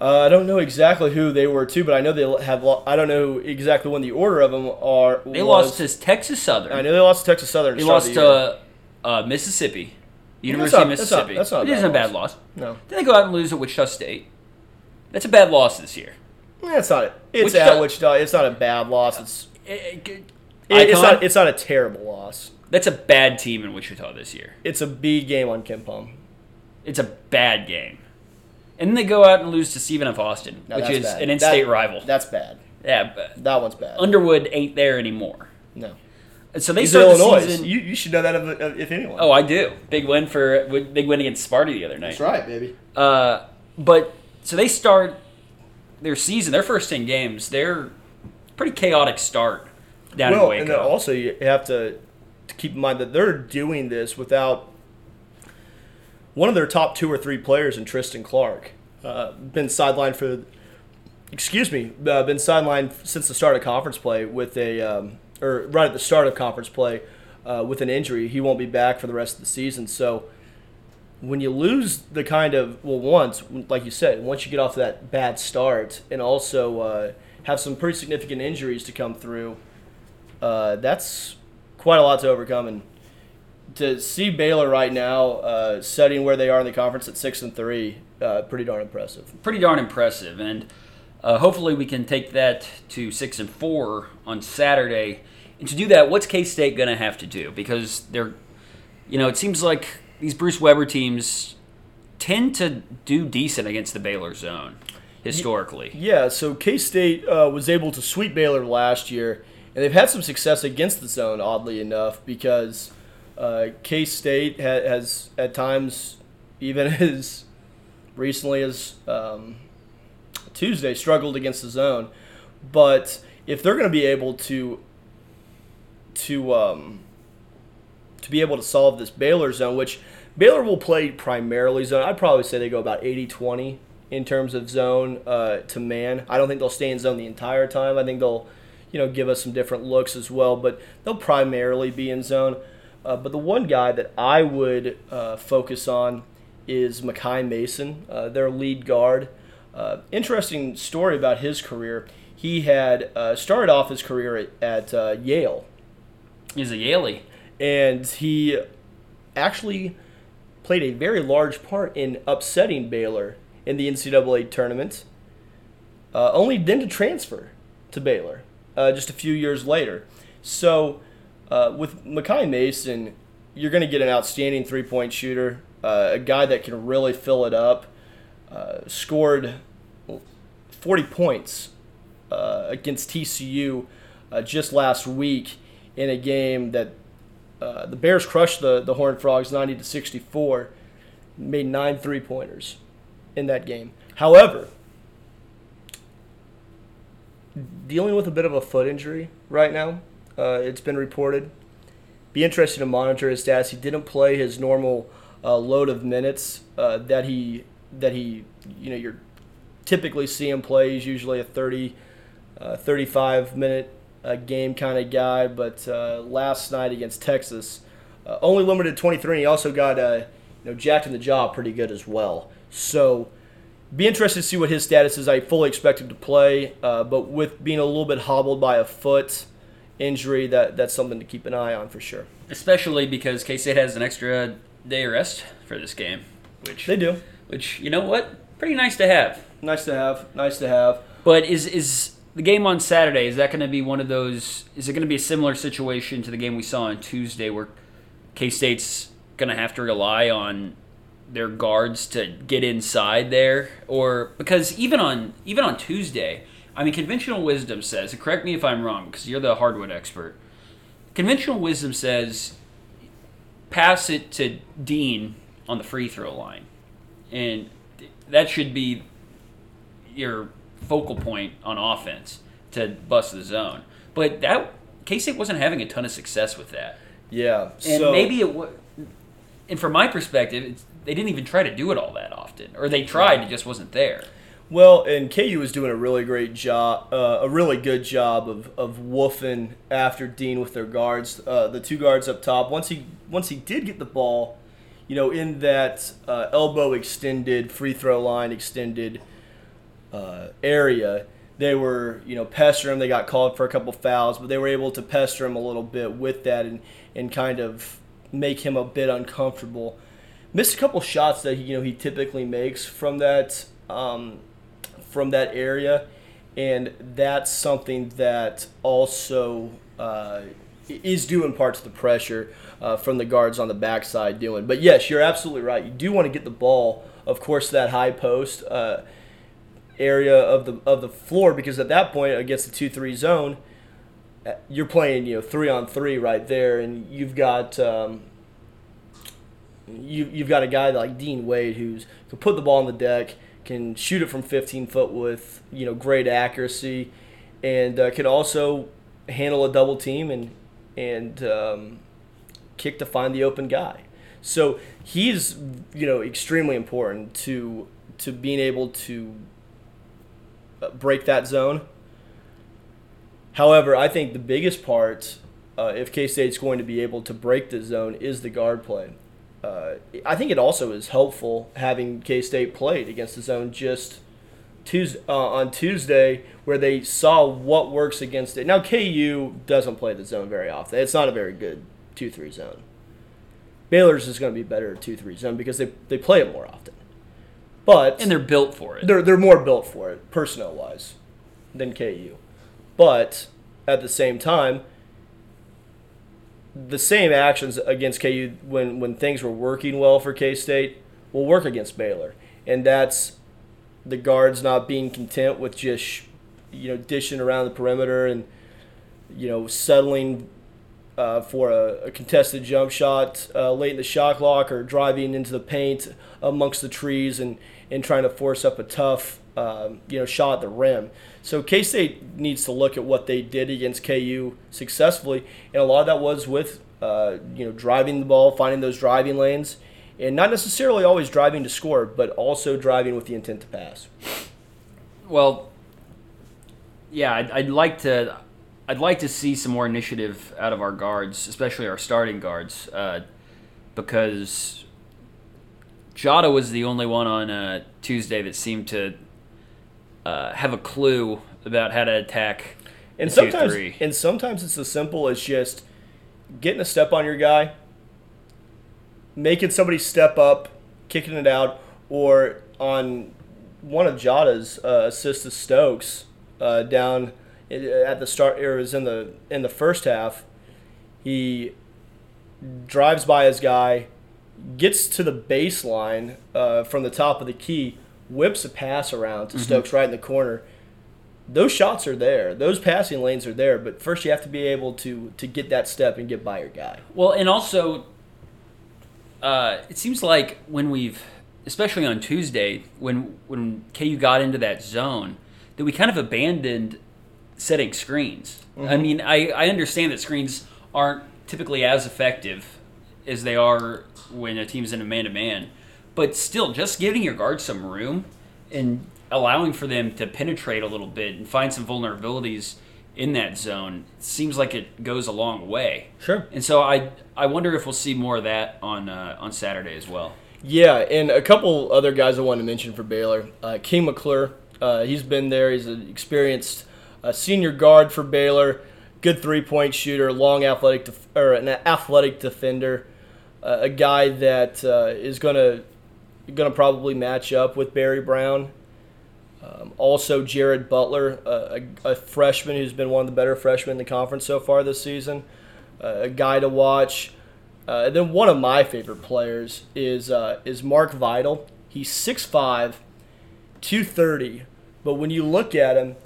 Speaker 1: Uh, I don't know exactly who they were too, but I know they have. Lo- I don't know exactly when the order of them are.
Speaker 2: They
Speaker 1: was.
Speaker 2: lost to Texas Southern.
Speaker 1: I know they lost to Texas Southern.
Speaker 2: They lost to uh, Mississippi. University
Speaker 1: not-
Speaker 2: of
Speaker 1: that's not-
Speaker 2: Mississippi.
Speaker 1: that's not a
Speaker 2: It isn't a
Speaker 1: bad
Speaker 2: loss.
Speaker 1: No,
Speaker 2: Then they go out and lose at Wichita State. That's a bad loss this year.
Speaker 1: that's not. it. It's
Speaker 2: Wichita-
Speaker 1: at Wichita. It's not a bad loss. It's
Speaker 2: It- it-
Speaker 1: it's not. It's not a terrible loss.
Speaker 2: That's a bad team in Wichita this year.
Speaker 1: It's a B game on KenPom.
Speaker 2: It's a bad game. And then they go out and lose to Stephen F. Austin,
Speaker 1: No,
Speaker 2: which
Speaker 1: that's
Speaker 2: is
Speaker 1: bad.
Speaker 2: an in-state
Speaker 1: That-
Speaker 2: rival.
Speaker 1: That's bad.
Speaker 2: yeah, but
Speaker 1: That one's bad.
Speaker 2: Underwood ain't there anymore.
Speaker 1: no.
Speaker 2: So they
Speaker 1: He's
Speaker 2: start
Speaker 1: in
Speaker 2: the
Speaker 1: Illinois.
Speaker 2: season.
Speaker 1: You, you should know that if, if anyone.
Speaker 2: oh, I do. Big win for big win against Sparty the other night.
Speaker 1: that's right, baby.
Speaker 2: Uh, but so they start their season, their first ten games. They're pretty chaotic start down in
Speaker 1: well,
Speaker 2: Waco.
Speaker 1: and then also you have to, to keep in mind that they're doing this without one of their top two or three players in Tristan Clark. Uh, been sidelined for, excuse me, uh, been sidelined since the start of conference play with a, um, or right at the start of conference play uh, with an injury. He won't be back for the rest of the season. So when you lose the kind of well, once like you said, once you get off that bad start, and also uh, have some pretty significant injuries to come through, uh, that's quite a lot to overcome. And to see Baylor right now uh, setting where they are in the conference at six and three, uh, pretty darn impressive.
Speaker 2: pretty darn impressive, and uh, hopefully we can take that to six and four on Saturday. And to do that, what's K State going to have to do? Because they're, you know, it seems like these Bruce Weber teams tend to do decent against the Baylor zone historically.
Speaker 1: Yeah, so K State uh, was able to sweep Baylor last year, and they've had some success against the zone, oddly enough, because uh, K State ha- has at times, even as recently as um, Tuesday, struggled against the zone. But if they're going to be able to to um, to be able to solve this Baylor zone, which Baylor will play primarily zone. I'd probably say they go about 80-20 in terms of zone uh, to man. I don't think they'll stay in zone the entire time. I think they'll, you know, give us some different looks as well, but they'll primarily be in zone. Uh, but the one guy that I would uh, focus on is Makai Mason, uh, their lead guard. Uh, interesting story about his career. He had uh, started off his career at, at uh, Yale,
Speaker 2: He's a Yaley.
Speaker 1: and he actually played a very large part in upsetting Baylor in the NCAA tournament, uh, only then to transfer to Baylor uh, just a few years later. So, uh, with Makai Mason, you're going to get an outstanding three point shooter, uh, a guy that can really fill it up. Uh, scored 40 points uh, against TCU uh, just last week in a game that the Bears crushed the, the Horned Frogs 90 to 64, made nine three pointers in that game. However, dealing with a bit of a foot injury right now, uh, it's been reported. Be interested to monitor his stats. He didn't play his normal uh, load of minutes uh, that he that he you know you're typically see him play. He's usually a 30, uh, 35 minute uh, game kind of guy. But last night against Texas, only limited 23. And he also got you know jacked in the jaw pretty good as well. So be interested to see what his status is. I fully expect him to play, uh, but with being a little bit hobbled by a foot injury, that that's something to keep an eye on for sure.
Speaker 2: Especially because K State has an extra day rest for this game, which
Speaker 1: They do.
Speaker 2: which you know what, pretty nice to have.
Speaker 1: Nice to have. Nice to have.
Speaker 2: But is is the game on Saturday? Is that going to be one of those? Is it going to be a similar situation to the game we saw on Tuesday, where K State's going to have to rely on their guards to get inside there, or because even on even on Tuesday, I mean, conventional wisdom says, and correct me if I'm wrong, because you're the hardwood expert. Conventional wisdom says, pass it to Dean on the free throw line, and that should be your focal point on offense to bust the zone. But that K State wasn't having a ton of success with that,
Speaker 1: Yeah.
Speaker 2: and
Speaker 1: so,
Speaker 2: maybe it was. And from my perspective, it's, they didn't even try to do it all that often, or they tried, it just wasn't there.
Speaker 1: Well, and KU was doing a really great job, uh, a really good job of, of woofing after Dean with their guards, uh, the two guards up top. Once he once he did get the ball, you know, in that uh, elbow extended free throw line extended uh, area, they were you know pestering him. They got called for a couple fouls, but they were able to pester him a little bit with that and and kind of make him a bit uncomfortable. missed a couple shots that you know he typically makes from that um, from that area, and that's something that also uh, is due in part to the pressure uh, from the guards on the backside doing. But yes, you're absolutely right. You do want to get the ball, of course, to that high post uh, area of the of the floor because at that point against the two three zone, uh, you're playing you know three on three right there, and you've got. Um, you, you've got a guy like Dean Wade who's can put the ball on the deck, can shoot it from 15 foot with you know great accuracy, and uh, can also handle a double team and and um, kick to find the open guy. So he's you know extremely important to to being able to uh, break that zone. However, I think the biggest part, uh, if K State's going to be able to break the zone, is the guard play. Uh, I think it also is helpful having K State played against the zone just Tuesday, uh, on Tuesday, where they saw what works against it. Now KU doesn't play the zone very often. It's not a very good two three zone. Baylor's is going to be better at two three zone because they they play it more often. But
Speaker 2: and they're built for it.
Speaker 1: They're they're more built for it personnel wise than KU. But at the same time, the same actions against KU when when things were working well for K State will work against Baylor, and that's the guards not being content with just you know dishing around the perimeter and you know settling uh, for a, a, contested jump shot uh, late in the shot clock or driving into the paint amongst the trees and, and trying to force up a tough um, you know shot at the rim. So K State needs to look at what they did against KU successfully, and a lot of that was with uh, you know driving the ball, finding those driving lanes, and not necessarily always driving to score, but also driving with the intent to pass.
Speaker 2: Well, yeah, I'd, I'd like to. I'd like to see some more initiative out of our guards, especially our starting guards, uh, because Jada was the only one on uh, Tuesday that seemed to uh, have a clue about how to attack.
Speaker 1: And sometimes, and sometimes it's as simple as just getting a step on your guy, making somebody step up, kicking it out, or on one of Jada's uh, assists to Stokes uh, down at the start. It was in the in the first half. He drives by his guy, gets to the baseline uh, from the top of the key, whips a pass around to mm-hmm. Stokes right in the corner. Those shots are there. Those passing lanes are there, but first you have to be able to to get that step and get by your guy.
Speaker 2: Well, and also, uh, it seems like when we've, especially on Tuesday, when when KU got into that zone, that we kind of abandoned setting screens. Mm-hmm. I mean, I, I understand that screens aren't typically as effective as they are when a team's in a man to man, but still, just giving your guards some room and allowing for them to penetrate a little bit and find some vulnerabilities in that zone seems like it goes a long way.
Speaker 1: Sure.
Speaker 2: And so I I wonder if we'll see more of that on uh, on Saturday as well.
Speaker 1: Yeah, and a couple other guys I want to mention for Baylor. Uh, King McClure, uh, he's been there. He's an experienced uh, senior guard for Baylor, good three point shooter, long athletic def- or an athletic defender, uh, a guy that uh, is going to going to probably match up with Barry Brown. Um, also, Jared Butler, a, a, freshman who's been one of the better freshmen in the conference so far this season, uh, a guy to watch. Uh, and then one of my favorite players is uh, is Mark Vital. He's 6'5", 230, but when you look at him,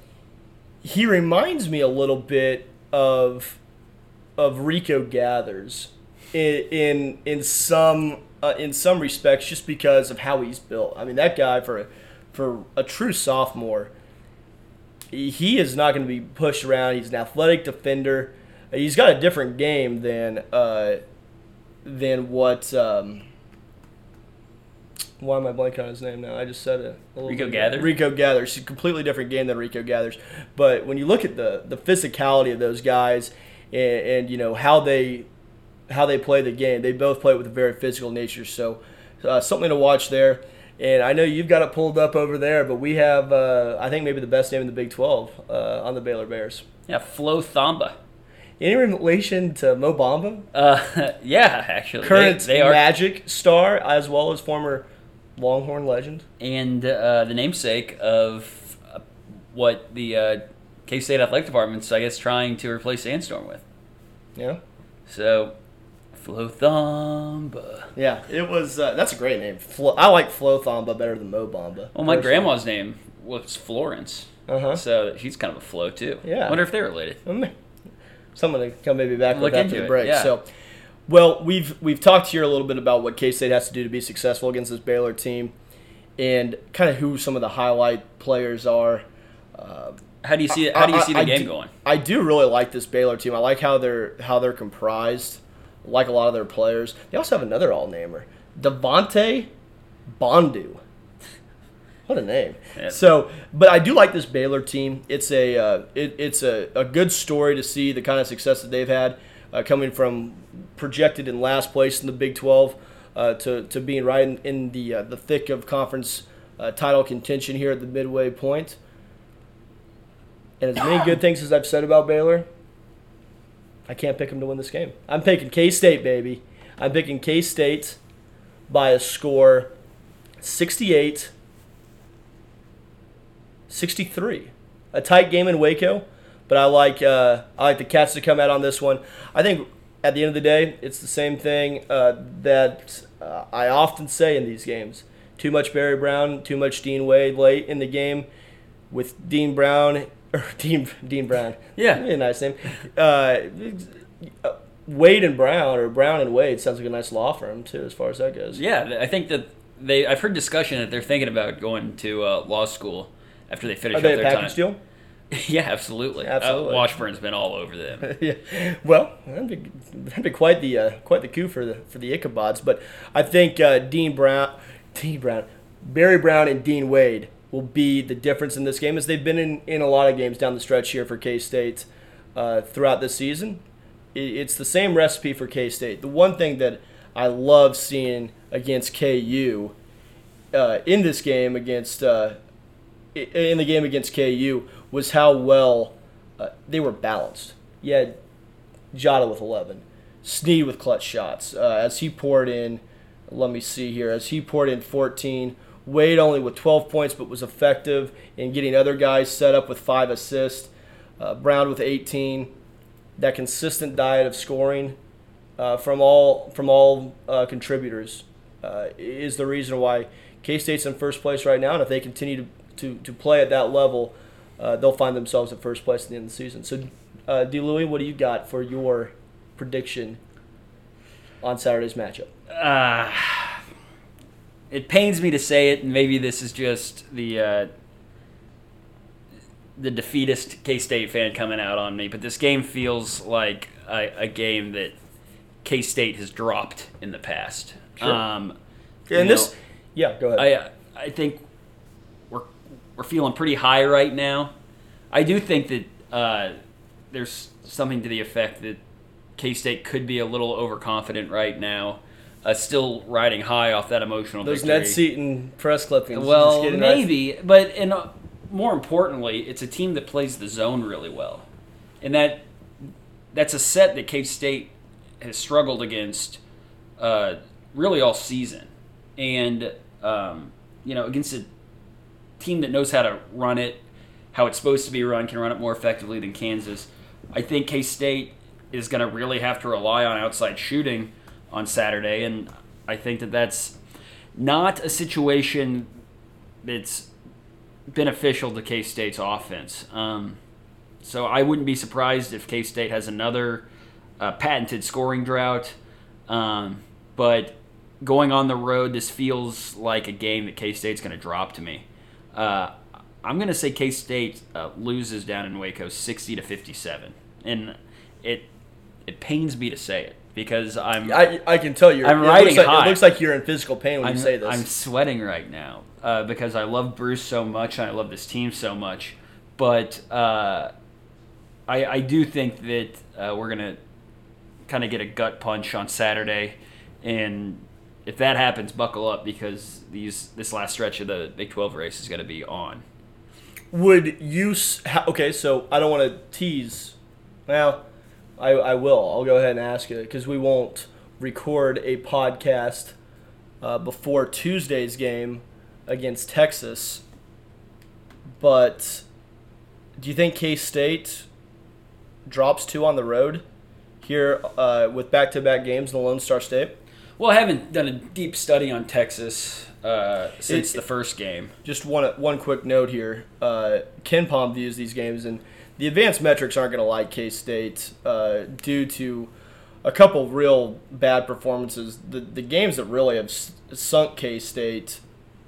Speaker 1: he reminds me a little bit of of Rico Gathers in in, in some uh, in some respects, just because of how he's built. I mean, that guy for a, for a true sophomore, he is not going to be pushed around. He's an athletic defender. He's got a different game than uh, than what. Um, why am I blanking on his name now? I just said it.
Speaker 2: Rico Gathers.
Speaker 1: Rico Gathers. It's a completely different game than Rico Gathers. But when you look at the the physicality of those guys, and, and you know how they how they play the game. They both play with a very physical nature, so uh, something to watch there. And I know you've got it pulled up over there, but we have, uh, I think, maybe the best name in the Big 12 uh, on the Baylor Bears.
Speaker 2: Yeah, Flo Thamba.
Speaker 1: Any relation to Mo Bamba,
Speaker 2: Uh, yeah, actually,
Speaker 1: current
Speaker 2: they, they are,
Speaker 1: Magic star as well as former Longhorn legend?
Speaker 2: and uh, the namesake of uh, what the uh, K State athletic department's, I guess, trying to replace Sandstorm with.
Speaker 1: Yeah.
Speaker 2: So, Flo Thamba.
Speaker 1: Yeah, it was. Uh, that's a great name. Flo, I like Flo Thamba better than Mo Bamba.
Speaker 2: Well, my
Speaker 1: personally.
Speaker 2: grandma's name was Florence,
Speaker 1: Uh huh.
Speaker 2: so she's kind of a Flo too.
Speaker 1: Yeah.
Speaker 2: Wonder if they're related.
Speaker 1: Someone to come maybe back
Speaker 2: Look
Speaker 1: with after the
Speaker 2: it,
Speaker 1: break.
Speaker 2: yeah.
Speaker 1: So, well, we've we've talked here a little bit about what K State has to do to be successful against this Baylor team, and kind of who some of the highlight players are. Uh,
Speaker 2: How do you see it? How do you
Speaker 1: I-
Speaker 2: see the
Speaker 1: I
Speaker 2: game
Speaker 1: do-
Speaker 2: going?
Speaker 1: I do really like this Baylor team. I like how they're how they're comprised. Like a lot of their players. They also have another all namer, Devonte Bandoo. What a name!
Speaker 2: Yeah.
Speaker 1: So, but I do like this Baylor team. It's a uh, it, it's a, a good story to see the kind of success that they've had, uh, coming from projected in last place in the Big Twelve uh, to, to being right in, in the uh, the thick of conference uh, title contention here at the midway point. And as many good things as I've said about Baylor, I can't pick them to win this game. I'm picking K State, baby. I'm picking K State by a score 68 63. A tight game in Waco, but I like uh, I like the Cats to come out on this one. I think at the end of the day, it's the same thing uh, that uh, I often say in these games. Too much Barry Brown, too much Dean Wade late in the game, with Dean Brown or Dean Dean Brown.
Speaker 2: Yeah.
Speaker 1: That'd be a nice name. Uh, Wade and Brown or Brown and Wade sounds like a nice law firm too, as far as that goes.
Speaker 2: Yeah, I think that they. I've heard discussion that they're thinking about going to uh, law school after they finish
Speaker 1: Are
Speaker 2: up their
Speaker 1: package
Speaker 2: time.
Speaker 1: deal?
Speaker 2: yeah, absolutely.
Speaker 1: Absolutely.
Speaker 2: Uh, Washburn's been all over them.
Speaker 1: yeah. Well, that'd be, that'd be quite the uh, quite the coup for the for the Ichabods. But I think uh, Dean Brown, Dean Brown, Barry Brown, and Dean Wade will be the difference in this game, as they've been in, in a lot of games down the stretch here for K State uh, throughout this season. It, it's the same recipe for K State. The one thing that I love seeing against KU uh, in this game against uh, in the game against KU was how well uh, they were balanced. You had Jota with 11, Sneed with clutch shots. Uh, as he poured in, let me see here, as he poured in 14, Wade only with 12 points but was effective in getting other guys set up with five assists. Uh, Brown with 18. That consistent diet of scoring uh, from all from all uh, contributors uh, is the reason why K State's in first place right now, and if they continue to, to, to play at that level, uh, they'll find themselves at first place at the end of the season. So, uh, D. Louis, what do you got for your prediction on Saturday's matchup?
Speaker 2: Uh, it pains me to say it, and maybe this is just the uh, the defeatist K State fan coming out on me, but this game feels like a, a game that K State has dropped in the past.
Speaker 1: Sure.
Speaker 2: Um,
Speaker 1: And this,
Speaker 2: know,
Speaker 1: yeah, go ahead.
Speaker 2: I I think we're we're feeling pretty high right now. I do think that uh, there's something to the effect that K State could be a little overconfident right now, uh, still riding high off that emotional.
Speaker 1: Those
Speaker 2: victory.
Speaker 1: Ned Seaton press clippings.
Speaker 2: Well,
Speaker 1: getting right-
Speaker 2: maybe, but and uh, more importantly, it's a team that plays the zone really well, and that that's a set that K State has struggled against uh, really all season, and um, you know against a team that knows how to run it, how it's supposed to be run, can run it more effectively than Kansas. I think K State is going to really have to rely on outside shooting on Saturday, and I think that that's not a situation that's beneficial to K State's offense. Um, so I wouldn't be surprised if K State has another uh, patented scoring drought. Um, but going on the road, this feels like a game that K State's going to drop to me. Uh, I'm going to say K State uh, loses down in Waco 60 to 57, and it it pains me to say it because I'm
Speaker 1: I, I can tell you.
Speaker 2: I'm
Speaker 1: it
Speaker 2: riding
Speaker 1: looks like,
Speaker 2: high.
Speaker 1: It looks like you're in physical pain when
Speaker 2: I'm,
Speaker 1: you say this.
Speaker 2: I'm sweating right now uh, because I love Bruce so much and I love this team so much. But uh, I, I do think that uh, we're going to kind of get a gut punch on Saturday. And if that happens, buckle up because these this last stretch of the Big 12 race is going to be on.
Speaker 1: Would you? Okay, so I don't want to tease. Well, I, I will. I'll go ahead and ask it because we won't record a podcast uh, before Tuesday's game against Texas. But do you think K State drops two on the road here uh, with back to back games in the Lone Star State?
Speaker 2: Well, I haven't done a deep study on Texas uh, since
Speaker 1: It-
Speaker 2: the first game.
Speaker 1: Just one one quick note here. Uh, KenPom views these games, and the advanced metrics aren't going to like K State uh, due to a couple real bad performances. The the games that really have sunk K State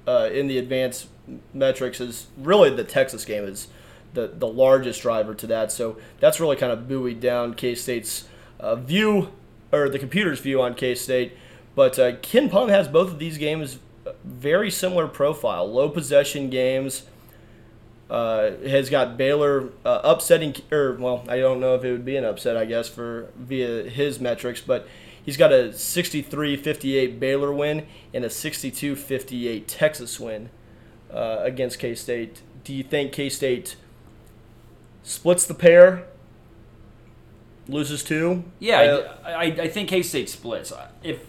Speaker 1: uh, in the advanced metrics is really the Texas game is the the largest driver to that. So that's really kind of buoyed down K State's uh, view or the computer's view on K State. But uh, KenPom has both of these games uh, very similar profile, low possession games. Uh, has got Baylor uh, upsetting, or well, I don't know if it would be an upset, I guess, for via his metrics, but he's got a 63-58 Baylor win and a 62-58 Texas win uh, against K State. Do you think K State splits the pair, loses two?
Speaker 2: Yeah,
Speaker 1: Uh,
Speaker 2: I, I, I think K State splits. If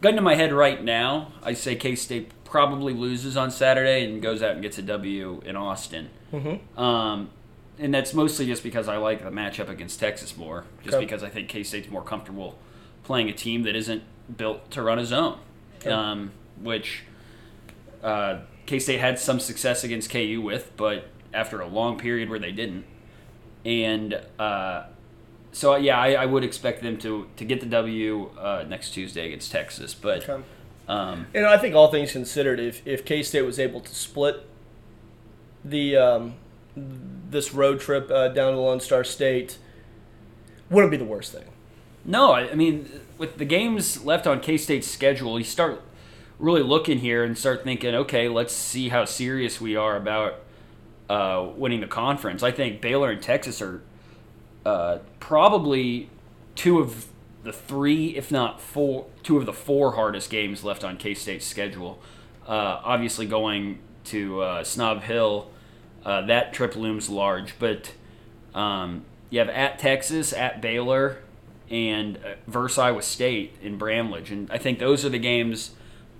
Speaker 2: gun to my head right now, I say K State probably loses on Saturday and goes out and gets a W in Austin.
Speaker 1: Mhm.
Speaker 2: Um, and that's mostly just because I like the matchup against Texas more, just
Speaker 1: Okay.
Speaker 2: because I think K State's more comfortable playing a team that isn't built to run a zone,
Speaker 1: Okay.
Speaker 2: um, which uh, K State had some success against KU with, but after a long period where they didn't. And uh, so, yeah, I, I would expect them to, to get the W uh, next Tuesday against Texas. But
Speaker 1: Okay.
Speaker 2: Um,
Speaker 1: You know, I think all things considered, if if K State was able to split the um, this road trip uh, down to Lone Star State, wouldn't be the worst thing.
Speaker 2: No, I, I mean, with the games left on K State's schedule, you start really looking here and start thinking, okay, let's see how serious we are about uh, winning the conference. I think Baylor and Texas are uh, probably two of the three, if not four, two of the four hardest games left on K State's schedule. Uh, obviously, going to uh, Snob Hill, uh, that trip looms large, but um, you have at Texas, at Baylor, and uh, versus Iowa State in Bramlage, and I think those are the games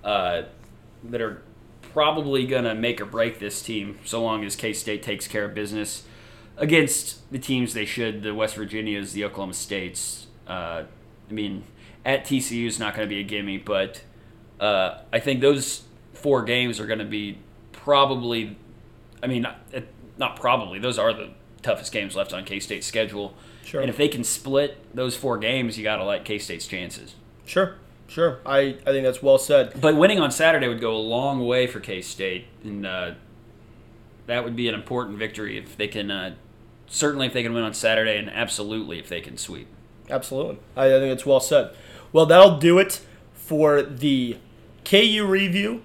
Speaker 2: uh, that are probably going to make or break this team, so long as K State takes care of business against the teams they should, the West Virginias, the Oklahoma States. Uh, I mean, at TCU is not going to be a gimme, but uh, I think those four games are going to be probably, I mean, not, eh, not probably, those are the toughest games left on K State's schedule.
Speaker 1: Sure.
Speaker 2: And if they can split those four games, you got to like K State's chances.
Speaker 1: Sure, sure. I, I think that's well said.
Speaker 2: But winning on Saturday would go a long way for K State, and uh, that would be an important victory if they can. Uh, certainly, if they can win on Saturday, and absolutely if they can sweep.
Speaker 1: Absolutely. I, I think it's well said. Well, that'll do it for the KU review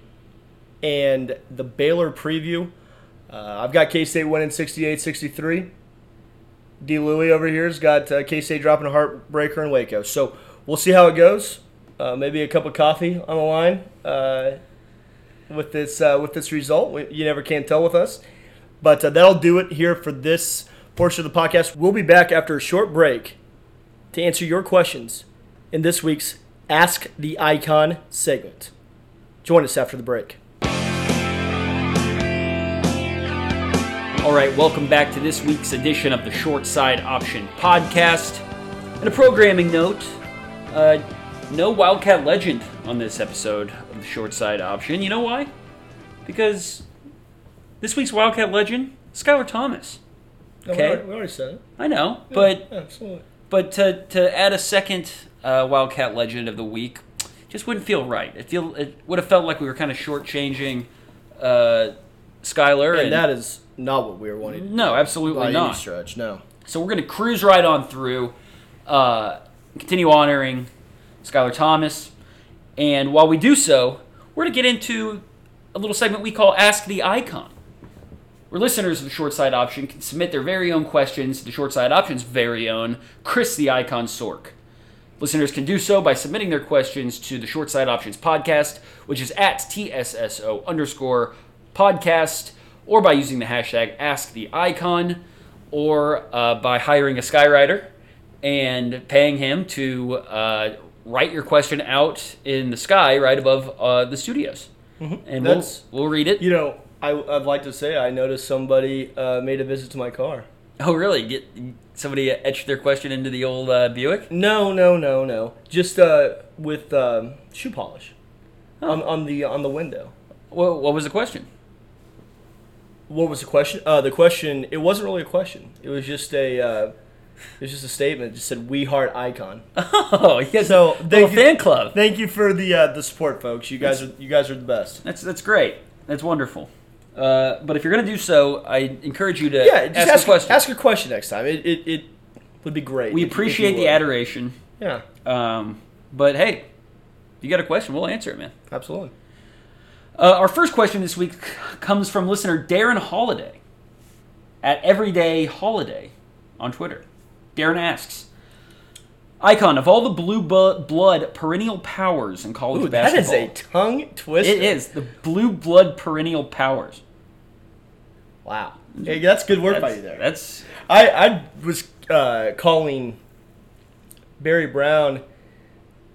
Speaker 1: and the Baylor preview. Uh, I've got K State winning 68 63. D. Louie over here's got uh, K State dropping a heartbreaker in Waco. So we'll see how it goes. Uh, maybe a cup of coffee on the line uh, with this uh, with this result. We, you never can tell with us. But uh, that'll do it here for this portion of the podcast. We'll be back after a short break to answer your questions in this week's Ask the Icon segment. Join us after the break.
Speaker 2: All right, welcome back to this week's edition of the Short Side Option Podcast. And a programming note uh, no Wildcat legend on this episode of the Short Side Option. You know why? Because this week's Wildcat legend, Skylar Thomas. Okay.
Speaker 1: we already said it.
Speaker 2: I know, but
Speaker 1: absolutely.
Speaker 2: But to, to add a second uh, Wildcat Legend of the week just wouldn't feel right. It feel it would have felt like we were kind of shortchanging uh, Skylar.
Speaker 1: And that is not what we were wanting
Speaker 2: to
Speaker 1: do.
Speaker 2: no,
Speaker 1: absolutely
Speaker 2: not.
Speaker 1: stretch. No.
Speaker 2: So we're going to cruise right on through, uh, continue honoring Skylar Thomas, and while we do so, we're going to get into a little segment we call Ask the Icon where listeners of the Short Side Option can submit their very own questions to the Short Side Option's very own Chris the Icon Sork. Listeners can do so by submitting their questions to the Short Side Options podcast, which is at TSSO underscore podcast, or by using the hashtag AskTheIcon, or uh, by hiring a Skywriter and paying him to uh, write your question out in the sky right above uh, the studios. And we'll,
Speaker 1: Mm-hmm.
Speaker 2: We'll read it.
Speaker 1: You know, I, I'd like to say I noticed somebody uh, made a visit to my car.
Speaker 2: Oh, really? Get somebody etched their question into the old uh, Buick?
Speaker 1: No, no, no, no. Just uh, with um, shoe polish on, on the on the window.
Speaker 2: What, what was the question?
Speaker 1: What was the question? Uh, the question. It wasn't really a question. It was just a. Uh, it was just a statement. It just said "We Heart Icon."
Speaker 2: Oh, has
Speaker 1: So, thank you-
Speaker 2: fan club.
Speaker 1: Thank you for the uh, the support, folks. You guys are you guys are the best.
Speaker 2: That's that's great. That's wonderful. Uh, but if you're gonna do so, I encourage you to
Speaker 1: Yeah, just
Speaker 2: ask,
Speaker 1: ask
Speaker 2: a question.
Speaker 1: ask a question next time. It it, it would be great.
Speaker 2: we
Speaker 1: if- if
Speaker 2: appreciate the
Speaker 1: would.
Speaker 2: adoration.
Speaker 1: Yeah,
Speaker 2: Um, but hey, if you got a question, we'll answer it, man.
Speaker 1: absolutely.
Speaker 2: Uh, our first question this week comes from listener Darren Holiday at Everyday Holiday on Twitter. Darren asks, "Icon of all the blue bu- blood perennial powers in college
Speaker 1: Ooh, that is a tongue twister.
Speaker 2: it is the blue blood perennial powers."
Speaker 1: Wow. Hey, that's good work by you there.
Speaker 2: that's
Speaker 1: I, I was uh, calling Barry Brown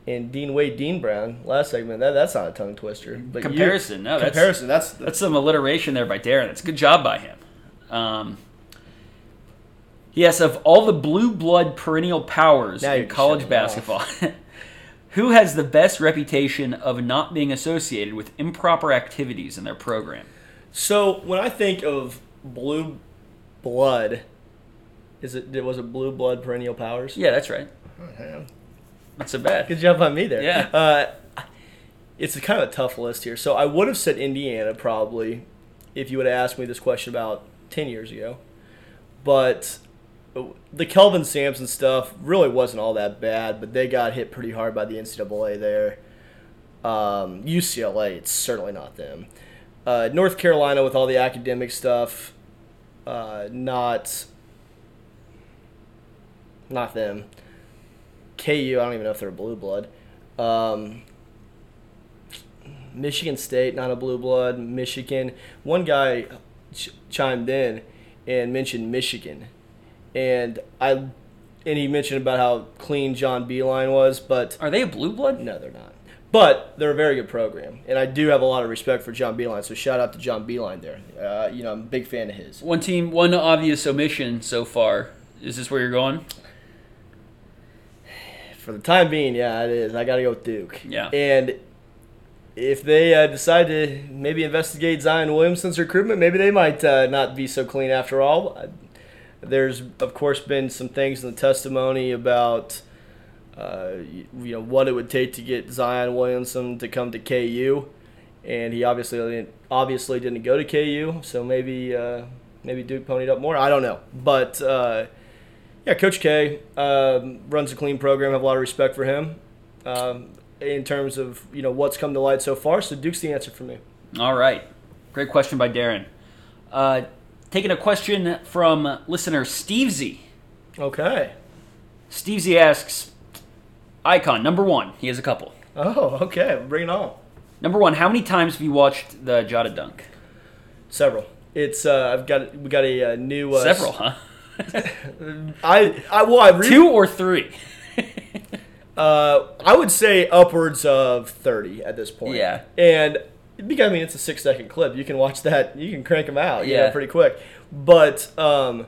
Speaker 1: and Dean Wade Dean Brown last segment. That that's not a tongue twister. But you-
Speaker 2: Comparison, no, that's-
Speaker 1: comparison. That's,
Speaker 2: That's some alliteration there by Darren. That's a good job by him. Um, yes, of all the blue blood perennial powers
Speaker 1: Now
Speaker 2: in college basketball, who has the best reputation of not being associated with improper activities in their program?
Speaker 1: so. When I think of blue blood, is it was it blue blood perennial powers?
Speaker 2: Yeah, that's right.
Speaker 1: Yeah.
Speaker 2: Not so bad.
Speaker 1: Good job on me there.
Speaker 2: Yeah.
Speaker 1: Uh, it's a kind of a tough list here. So I would have said Indiana probably if you would have asked me this question about 10 years ago. But the Kelvin Sampson stuff really wasn't all that bad, but they got hit pretty hard by the NCAA there. Um, UCLA, it's certainly not them. Uh, North Carolina with all the academic stuff, uh, not not them. KU, I don't even know if they're a blue blood. Um, Michigan State, not a blue blood. Michigan. One guy ch- chimed in and mentioned Michigan, and I, and he mentioned about how clean John Beilein was, but
Speaker 2: Are they a blue blood?
Speaker 1: no, they're not. But they're a very good program, and I do have a lot of respect for John Beilein. So shout out to John Beilein there. Uh, you know, I'm a big fan of his.
Speaker 2: One team, one obvious omission so far. Is this where you're going?
Speaker 1: For the time being, yeah, it is. I got to go with Duke.
Speaker 2: Yeah.
Speaker 1: And if they uh, decide to maybe investigate Zion Williamson's recruitment, maybe they might uh, not be so clean after all. Uh, There's, of course, been some things in the testimony about, uh, you know, what it would take to get Zion Williamson to come to KU, and he obviously didn't, obviously didn't go to KU. So maybe uh, maybe Duke ponied up more. I don't know, but. Uh, yeah, Coach K um, runs a clean program. Have a lot of respect for him um, in terms of you know what's come to light so far. So Duke's the answer for me.
Speaker 2: All right. Great question by Darren. Uh, taking a question from listener Steve Z.
Speaker 1: Okay.
Speaker 2: Steve Z asks, Icon, number one. He has a couple.
Speaker 1: Oh, okay. Bring it on.
Speaker 2: Number one, how many times have you watched the Jada dunk?
Speaker 1: Several. It's uh, I've got we got a, uh new uh,
Speaker 2: Several, huh?
Speaker 1: I I well I re-
Speaker 2: Two or three?
Speaker 1: Uh, I would say upwards of thirty at this point.
Speaker 2: Yeah.
Speaker 1: and because I mean it's a six second clip, you can watch that. You can crank them out. Yeah,
Speaker 2: Yeah.
Speaker 1: pretty quick. But um,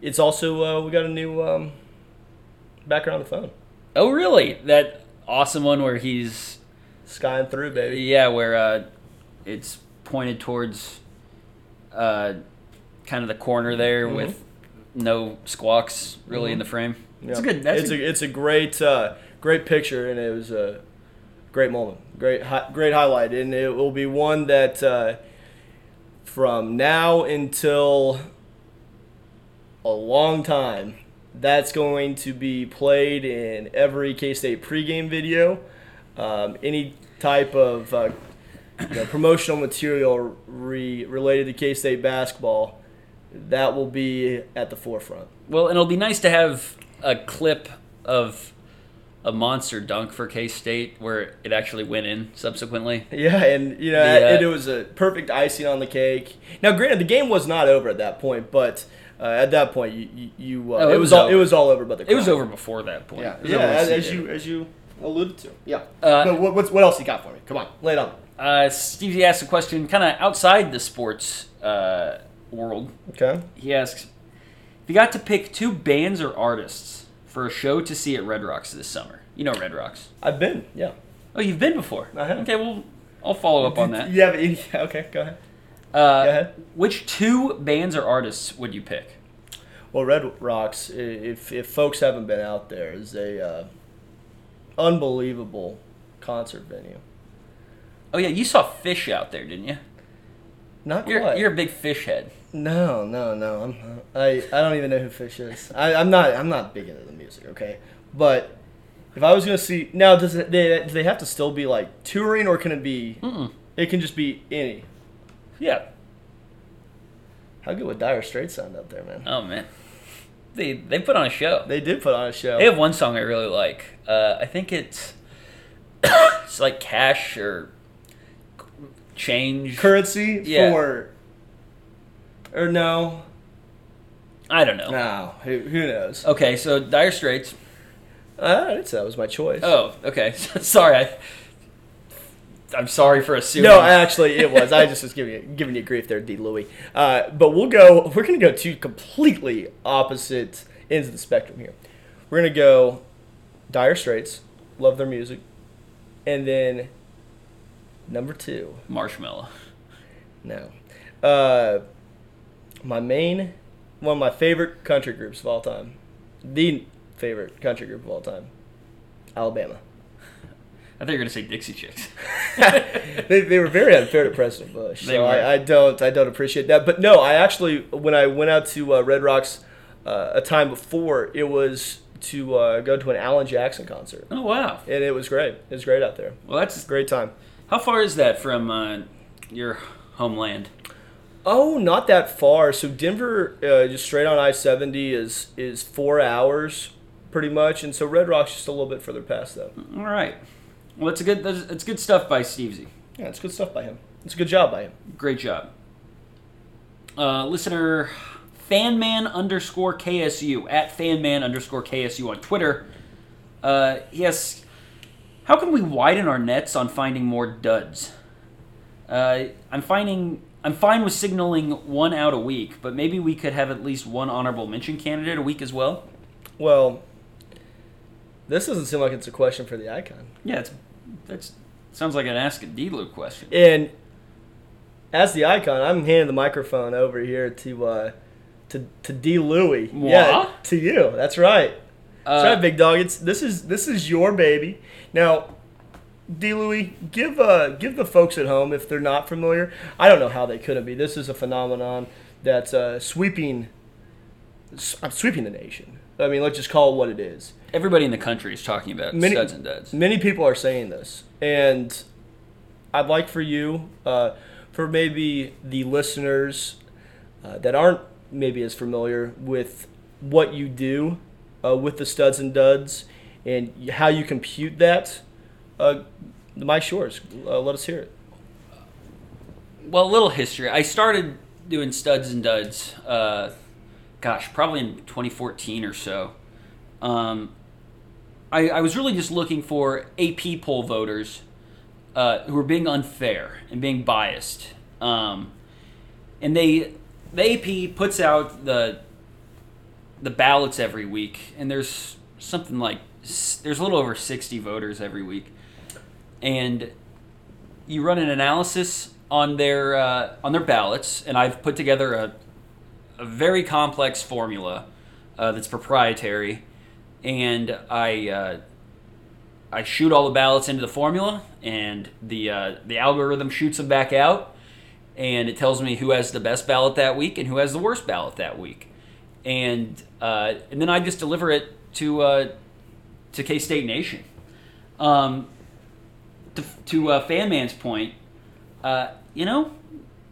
Speaker 1: it's also uh, we got a new um, background on the phone.
Speaker 2: oh, really? That awesome one where he's,
Speaker 1: Skying through, baby.
Speaker 2: yeah, where uh, it's pointed towards uh, kind of the corner there
Speaker 1: Mhm.
Speaker 2: with no squawks really in the frame. It's a good. That's
Speaker 1: it's
Speaker 2: a,
Speaker 1: a, it's a great uh, great picture, and it was a great moment, great hi- great highlight, and it will be one that uh, from now until a long time, that's going to be played in every K State pregame video, um, any type of uh, you know, promotional material re- related to K State basketball. That will be at the forefront.
Speaker 2: Well, and it'll be nice to have a clip of a monster dunk for K State where it actually went in subsequently.
Speaker 1: Yeah, and you know,
Speaker 2: The, uh,
Speaker 1: it, it was a perfect icing on the cake. Now, granted, the game was not over at that point, but Uh, at that point, you you, you uh,
Speaker 2: Oh,
Speaker 1: it,
Speaker 2: it
Speaker 1: was
Speaker 2: was
Speaker 1: all
Speaker 2: over.
Speaker 1: it was all over. But the
Speaker 2: It was over before that point.
Speaker 1: Yeah, yeah. As, as you as you alluded to. Yeah.
Speaker 2: Uh,
Speaker 1: but what, what's what else you got for me? Come on, lay it on.
Speaker 2: Uh, Stevie asked a question kind of outside the sports uh, world.
Speaker 1: Okay.
Speaker 2: He asks, if you got to pick two bands or artists for a show to see at Red Rocks this summer, you know Red Rocks.
Speaker 1: I've been. Yeah.
Speaker 2: Oh, you've been before.
Speaker 1: I have.
Speaker 2: Okay, well, I'll follow up on that.
Speaker 1: Yeah. But, yeah, okay. Go ahead.
Speaker 2: Uh,
Speaker 1: Go ahead.
Speaker 2: Which two bands or artists would you pick?
Speaker 1: Well, Red Rocks, if if folks haven't been out there, is a uh, unbelievable concert venue.
Speaker 2: Oh yeah, you saw Phish out there, didn't you?
Speaker 1: Not
Speaker 2: You're,
Speaker 1: quite.
Speaker 2: you're a big Phish head.
Speaker 1: No, no, no. I'm I, I don't even know who Phish is. I, I'm not I'm not big into the music. Okay, but if I was gonna see now, does it, they do they have to still be like touring or can it be?
Speaker 2: Mm-mm.
Speaker 1: It can just be any.
Speaker 2: Yeah.
Speaker 1: How good would Dire Straits sound out there, man?
Speaker 2: Oh man, they they put on a show.
Speaker 1: They did put on a show.
Speaker 2: They have one song I really like. Uh, I think it's it's like Cash or Change.
Speaker 1: currency
Speaker 2: Yeah.
Speaker 1: for. Or no,
Speaker 2: I don't know.
Speaker 1: no. Who, who knows?
Speaker 2: Okay, so Dire Straits.
Speaker 1: Uh, I didn't say that was my choice.
Speaker 2: Oh, okay. sorry. I, I'm sorry for assuming.
Speaker 1: No, actually, it was. I just was giving you, giving you grief there, D. Louie. Uh, but we'll go. We're gonna go two completely opposite ends of the spectrum here. We're gonna go Dire Straits, love their music, and then number two,
Speaker 2: Marshmello.
Speaker 1: no, uh, my main, one of my favorite country groups of all time, the favorite country group of all time, Alabama.
Speaker 2: I thought you were gonna say Dixie Chicks.
Speaker 1: they, they were very unfair to President Bush.
Speaker 2: They
Speaker 1: so. I, I don't I don't appreciate that. But no, I actually when I went out to uh, Red Rocks uh, a time before, it was to uh, go to an Alan Jackson concert,
Speaker 2: oh wow.
Speaker 1: and it was great. It was great out there.
Speaker 2: Well, that's
Speaker 1: Great time.
Speaker 2: how far is that from uh, your homeland?
Speaker 1: Oh, not that far. So Denver, uh, just straight on I seventy is is four hours, pretty much, and so Red Rock's just a little bit further past that.
Speaker 2: All right. Well, it's a good. It's good stuff by Stevesy.
Speaker 1: Yeah, it's good stuff by him. It's a good job by him.
Speaker 2: Great job. Uh, listener fanman underscore KSU at fanman underscore KSU on Twitter. Uh, asks, how can we widen our nets on finding more duds? Uh, I'm finding I'm fine with signaling one out a week, but maybe we could have at least one honorable mention candidate a week as well.
Speaker 1: Well, this doesn't seem like it's a question for the icon.
Speaker 2: Yeah, it's that's sounds like an ask a DLew question.
Speaker 1: And as the icon, I'm handing the microphone over here to uh, to to D. Louie. Yeah, to you. That's right. That's
Speaker 2: Uh,
Speaker 1: right, big dog. It's this is this is your baby. Now, D. Louie, give uh give the folks at home if they're not familiar. I don't know how they couldn't be. This is a phenomenon that's uh, sweeping. I'm sweeping the nation. I mean, let's just call it what it is.
Speaker 2: Everybody in the country is talking about
Speaker 1: Many-
Speaker 2: studs and duds.
Speaker 1: Many people are saying this, and I'd like for you, uh, for maybe the listeners uh, that aren't maybe as familiar with what you do uh, with the studs and duds and how you compute that. Uh, mic's yours. Uh, let us hear it.
Speaker 2: Well, a little history. I started doing studs and duds, uh, gosh, probably in 2014 or so. Um, I, I was really just looking for AP poll voters uh, who were being unfair and being biased. Um, and they, the AP puts out the the ballots every week, and there's something like there's a little over 60 voters every week, and you run an analysis on their uh, on their ballots, and I've put together a a very complex formula uh, that's proprietary, and I uh, I shoot all the ballots into the formula, and the uh, the algorithm shoots them back out, and it tells me who has the best ballot that week and who has the worst ballot that week, and uh, and then I just deliver it to uh, to K State Nation. Um, to to uh, point, uh, you know,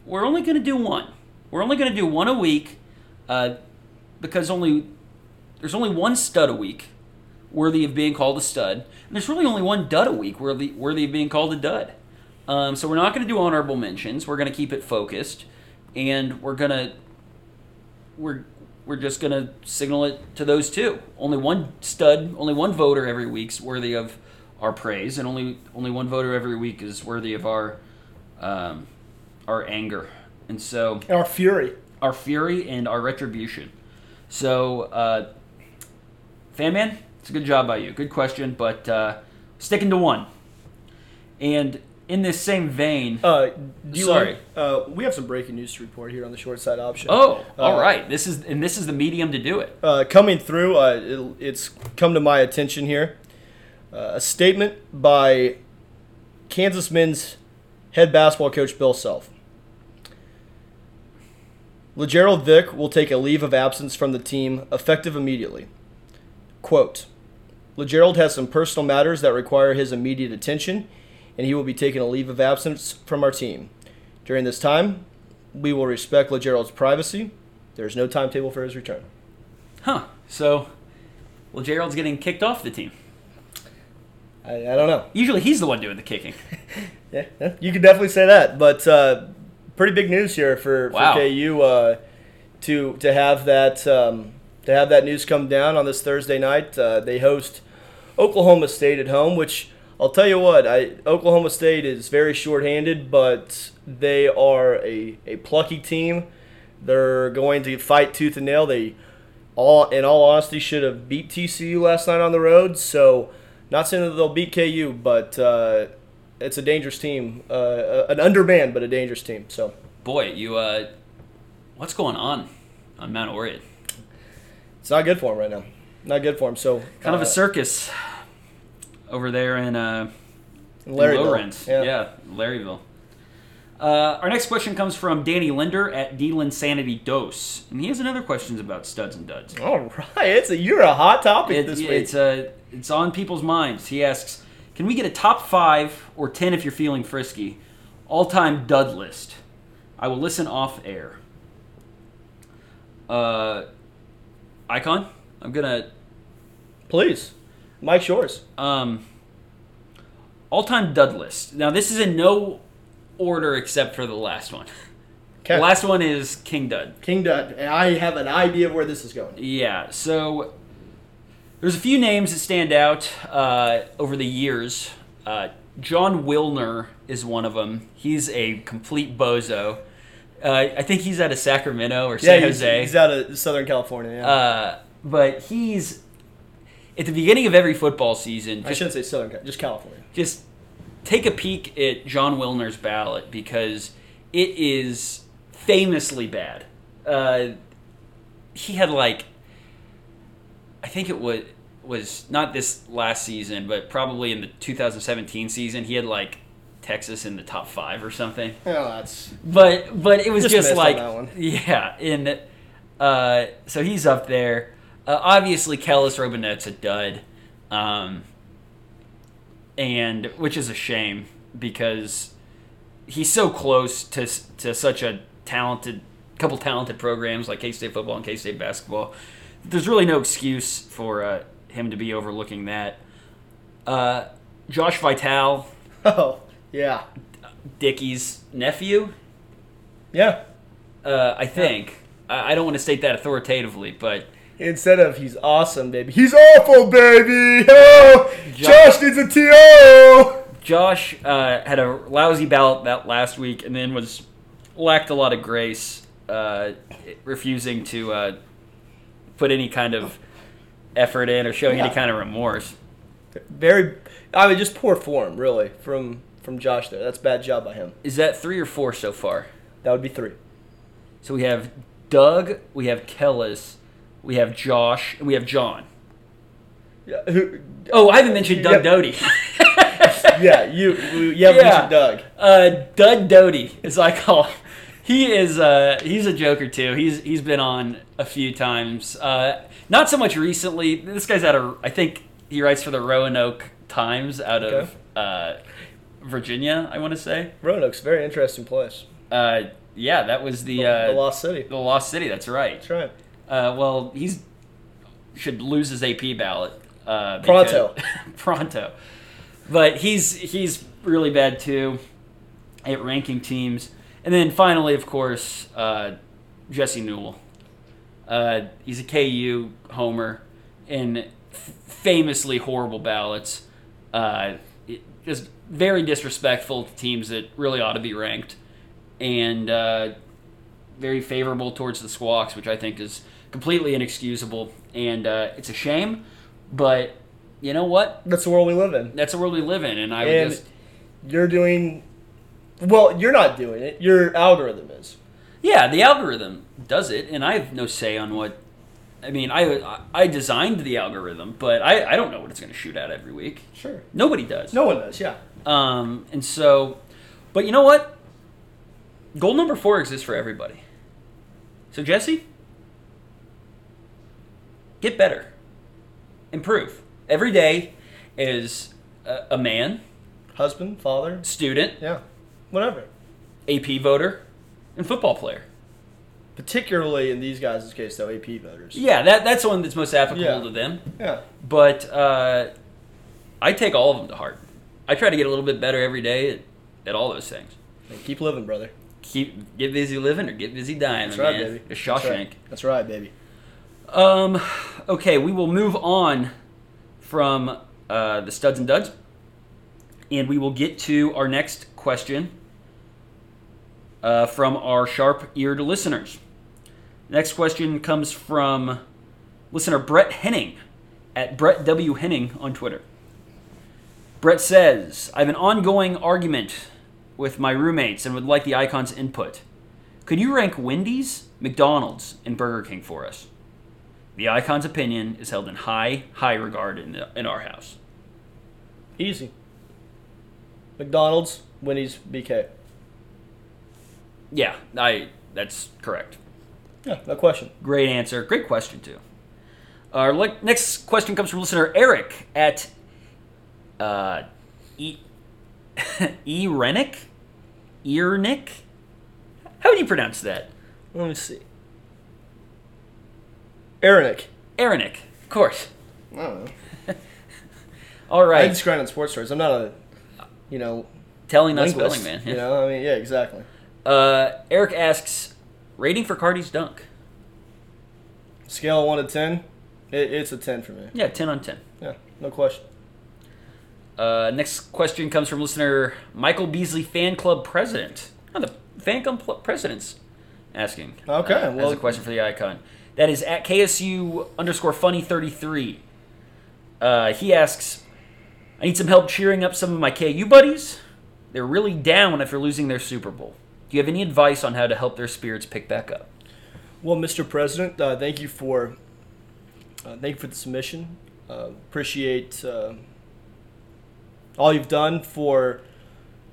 Speaker 2: we're only going to do one. We're only going to do one a week uh, because only there's only one stud a week worthy of being called a stud, and there's really only one dud a week worthy worthy of being called a dud. Um, so we're not going to do honorable mentions. We're going to keep it focused, and we're gonna we're we're just gonna signal it to those two. Only one stud, only one voter every week's worthy of our praise, and only only one voter every week is worthy of our um, our anger, and so
Speaker 1: Our fury.
Speaker 2: our fury and our retribution. So, uh, fan man, it's a good job by you. Good question, but uh, sticking to one. And in this same vein,
Speaker 1: Uh,
Speaker 2: Sorry.
Speaker 1: uh, we have some breaking news to report here on the short side option.
Speaker 2: oh, all
Speaker 1: Uh,
Speaker 2: right, this is and this is the medium to do it.
Speaker 1: uh, coming through, uh, it, it's come to my attention here. Uh, a statement by Kansas men's head basketball coach Bill Self. Lagerald Vick will take a leave of absence from the team effective immediately. Quote, Lagerald has some personal matters that require his immediate attention, and he will be taking a leave of absence from our team. During this time, we will respect Lagerald's privacy. There is no timetable for his return.
Speaker 2: Huh? So, well, Gerald's getting kicked off the team.
Speaker 1: I, I don't know.
Speaker 2: Usually, he's the one doing the kicking.
Speaker 1: Yeah, yeah, you could definitely say that. But uh, pretty big news here for,
Speaker 2: Wow.
Speaker 1: for KU uh, to to have that um, to have that news come down on this Thursday night. Uh, they host Oklahoma State at home, which I'll tell you what, I Oklahoma State is very shorthanded, but they are a, a plucky team. They're going to fight tooth and nail. They all in all honesty should have beat TCU last night on the road. So not saying that they'll beat KU, but uh, it's a dangerous team, uh, an undermanned but a dangerous team. So
Speaker 2: Boy, you uh, what's going on on Mount Oread?
Speaker 1: it's not good for him right now. Not good for him. So
Speaker 2: Kind of
Speaker 1: uh,
Speaker 2: a circus over there in uh, in
Speaker 1: Larryville.
Speaker 2: Lawrence. Yeah, Larryville. Uh, our next question comes from Danny Linder at Dylan Sanity Dose, and he has another questions about studs and duds.
Speaker 1: All right, it's a you're a hot topic
Speaker 2: It-
Speaker 1: this week.
Speaker 2: it's uh, it's on people's minds. He asks, "Can we get a top five or ten if you're feeling frisky, all-time dud list?" I will listen off air. Uh, Icon, I'm gonna
Speaker 1: Please, Mike Shores.
Speaker 2: um, all-time dud list. Now this is in no order except for the last one.
Speaker 1: Okay.
Speaker 2: The last one is King Dud.
Speaker 1: King Dud. I have an idea of where this is going.
Speaker 2: Yeah, so there's a few names that stand out uh, over the years. Uh, Jon Wilner is one of them. He's a complete bozo. Uh, I think he's out of Sacramento or
Speaker 1: Yeah,
Speaker 2: San
Speaker 1: he's,
Speaker 2: Jose.
Speaker 1: he's out of Southern California. Yeah.
Speaker 2: uh, but he's at the beginning of every football season.
Speaker 1: I shouldn't say Southern, Cal- just California.
Speaker 2: just take a peek at Jon Wilner's ballot because it is famously bad. Uh, he had like, I think it was was not this last season, but probably in the 2017 season, he had like Texas in the top five or something.
Speaker 1: Yeah, that's
Speaker 2: But but it was
Speaker 1: Just
Speaker 2: just,
Speaker 1: on
Speaker 2: like
Speaker 1: one.
Speaker 2: yeah, and uh, so he's up there. Uh, obviously, Kellis Robinett's a dud, um, and which is a shame because he's so close to to such a talented couple talented programs like K State football and K State basketball. There's really no excuse for uh, him to be overlooking that. Uh, Josh Vitale,
Speaker 1: oh yeah,
Speaker 2: Dickey's nephew,
Speaker 1: yeah.
Speaker 2: Uh, I think. I I don't want to state that authoritatively, but
Speaker 1: Instead of he's awesome, baby, he's awful, baby. Oh,
Speaker 2: Jo-
Speaker 1: Josh needs a TO.
Speaker 2: Josh uh, had a lousy ballot that last week and then was lacked a lot of grace, uh, refusing to uh, put any kind of effort in or showing any kind of remorse.
Speaker 1: Very, I mean, just poor form, really, from from Josh there. That's bad job by him.
Speaker 2: Is that three or four so far?
Speaker 1: That would be three.
Speaker 2: So we have Doug, we have Kellis, we have Josh, and we have Jon.
Speaker 1: Yeah, who,
Speaker 2: Oh, I haven't mentioned Doug
Speaker 1: Yeah.
Speaker 2: Doughty.
Speaker 1: yeah you you haven't
Speaker 2: Yeah.
Speaker 1: mentioned Doug.
Speaker 2: Uh, Dud Doughty, as I call him. He is uh, he's a joker too. He's he's been on a few times. Uh, not so much recently. This guy's out of I think he writes for the Roanoke Times out of uh, Virginia. I want to say.
Speaker 1: Roanoke's a very interesting place.
Speaker 2: Uh, yeah, that was the
Speaker 1: The,
Speaker 2: uh,
Speaker 1: the Lost City.
Speaker 2: the Lost City. That's right.
Speaker 1: That's right.
Speaker 2: Uh, well, he's should lose his AP ballot. Uh,
Speaker 1: Pronto.
Speaker 2: pronto. But he's he's really bad too at ranking teams. And then finally, of course, uh, Jesse Newell. Uh, he's a KU homer in f- famously horrible ballots. Uh, it, just very disrespectful to teams that really ought to be ranked, and uh, very favorable towards the Squawks, which I think is completely inexcusable. And uh, it's a shame, but you know what?
Speaker 1: That's the world we live in.
Speaker 2: That's the world we live in, and I would just
Speaker 1: you're doing. Well, you're not doing it. Your algorithm is.
Speaker 2: Yeah, the algorithm does it, and I have no say on what. I mean, I I designed the algorithm, but I, I don't know what it's going to shoot at every week.
Speaker 1: Sure.
Speaker 2: Nobody does.
Speaker 1: No one does. Yeah.
Speaker 2: Um, and so, but you know what? Goal number four exists for everybody. So Jesse, get better, improve. Every day is a, a man,
Speaker 1: Husband, father.
Speaker 2: student,
Speaker 1: Yeah. Whatever.
Speaker 2: AP voter, and football player.
Speaker 1: Particularly in these guys' case, though, AP voters.
Speaker 2: Yeah, that that's the one that's most applicable
Speaker 1: Yeah.
Speaker 2: to them.
Speaker 1: Yeah.
Speaker 2: But uh, I take all of them to heart. I try to get a little bit better every day at, at all those things.
Speaker 1: Keep living, brother.
Speaker 2: Keep get busy living or get busy dying,
Speaker 1: That's right,
Speaker 2: man.
Speaker 1: baby. That's
Speaker 2: Shawshank.
Speaker 1: right. That's right, baby.
Speaker 2: Um, okay, we will move on from uh, the studs and duds, and we will get to our next question uh, from our sharp-eared listeners. Next question comes from listener Brett Henning at Brett W Henning on Twitter. Brett says, "I have an ongoing argument with my roommates and would like the icon's input. Could you rank Wendy's, McDonald's, and Burger King for us?" The icon's opinion is held in high, high regard in, the, in our house.
Speaker 1: Easy. McDonald's, Wendy's, BK.
Speaker 2: Yeah, I that's correct.
Speaker 1: Yeah, no question.
Speaker 2: Great answer. Great question too. Our le- next question comes from listener Eric at uh, e e Renick, Earnick. How would you pronounce that?
Speaker 1: Let me see. Erinick.
Speaker 2: Erinick, of course.
Speaker 1: I don't know.
Speaker 2: All
Speaker 1: I
Speaker 2: right,
Speaker 1: just grind on sports stories. I'm not a, you know,
Speaker 2: telling
Speaker 1: linguist.
Speaker 2: spelling man.
Speaker 1: You know, I mean, yeah, exactly.
Speaker 2: Uh, Eric asks, rating for Cardi's dunk.
Speaker 1: Scale of one to ten, it, it's a ten for me.
Speaker 2: Yeah, ten on ten.
Speaker 1: Yeah, no question.
Speaker 2: Uh, next question comes from listener Michael Beasley, fan club president. Oh, the fan club president's asking.
Speaker 1: Okay,
Speaker 2: uh,
Speaker 1: well-
Speaker 2: as a question for the icon. That is at KSU underscore funny thirty three. Uh, he asks, I need some help cheering up some of my KU buddies. They're really down after losing their Super Bowl. Do you have any advice on how to help their spirits pick back up?
Speaker 1: Well, Mr. President, uh, thank you for uh, thank you for the submission. Uh, appreciate uh, all you've done for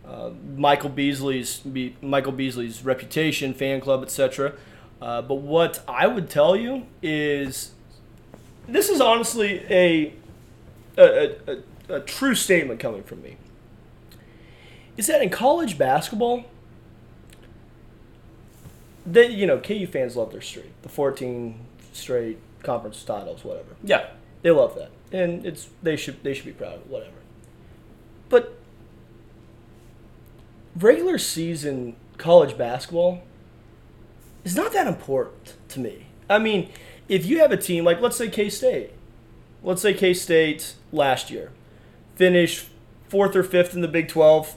Speaker 1: uh, Michael Beasley's be, Michael Beasley's reputation, fan club, etc. Uh, but what I would tell you is, this is honestly a a, a, a, a true statement coming from me. Is that in college basketball, they you know KU fans love their streak, the 14 straight conference titles, whatever.
Speaker 2: Yeah.
Speaker 1: They love that, and it's they should they should be proud of it, whatever. But regular season college basketball is not that important to me. I mean, if you have a team like let's say K State, let's say K State last year finished fourth or fifth in the Big 12,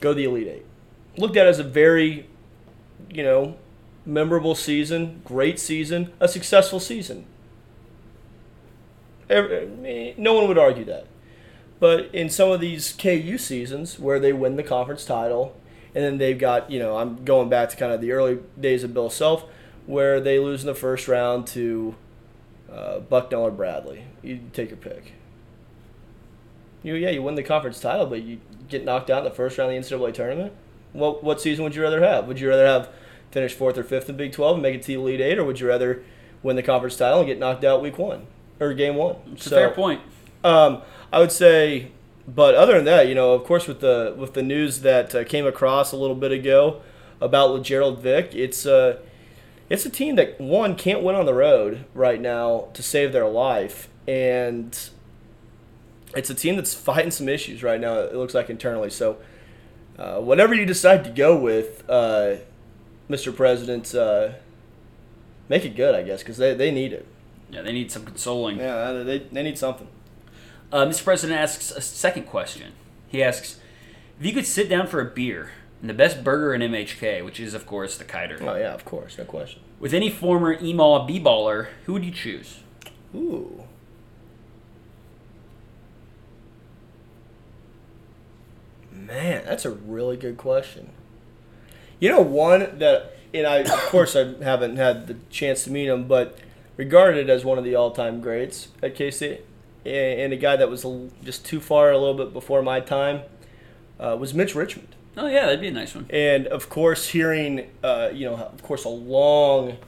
Speaker 1: go to the Elite Eight. Looked at as a very, you know, memorable season, great season, a successful season. Every- No one would argue that. But in some of these KU seasons where they win the conference title, and then they've got, you know, I'm going back to kind of the early days of Bill Self, where they lose in the first round to uh, Bucknell or Bradley. You take your pick. You, yeah, you win the conference title, but you get knocked out in the first round of the NCAA tournament. What what season would you rather have? Would you rather have finish fourth or fifth in Big Twelve and make it to the Elite Eight, or would you rather win the conference title and get knocked out week one or game one?
Speaker 2: It's a fair point.
Speaker 1: Um, I would say, but other than that, you know, of course, with the with the news that uh, came across a little bit ago about Gerald Vick, it's uh, it's a team that one can't win on the road right now to save their life, and it's a team that's fighting some issues right now. It looks like internally. So, uh, whatever you decide to go with, uh, Mr. President, uh, make it good, I guess, because they, they need it.
Speaker 2: Yeah, they need some consoling.
Speaker 1: Yeah, they, they need something.
Speaker 2: Uh, Mr. President asks a second question. He asks, if you could sit down for a beer and the best burger in MHK, which is of course the Kiter,
Speaker 1: Oh yeah, of course, no question.
Speaker 2: with any former Emaw b-baller, who would you choose?
Speaker 1: Ooh. Man, that's a really good question. You know, one that, and I, of course, I haven't had the chance to meet him, but regarded as one of the all-time greats at K State, and a guy that was just too far a little bit before my time, uh, was Mitch Richmond.
Speaker 2: Oh yeah, that'd be a nice one.
Speaker 1: And of course, hearing, uh, you know, of course, a long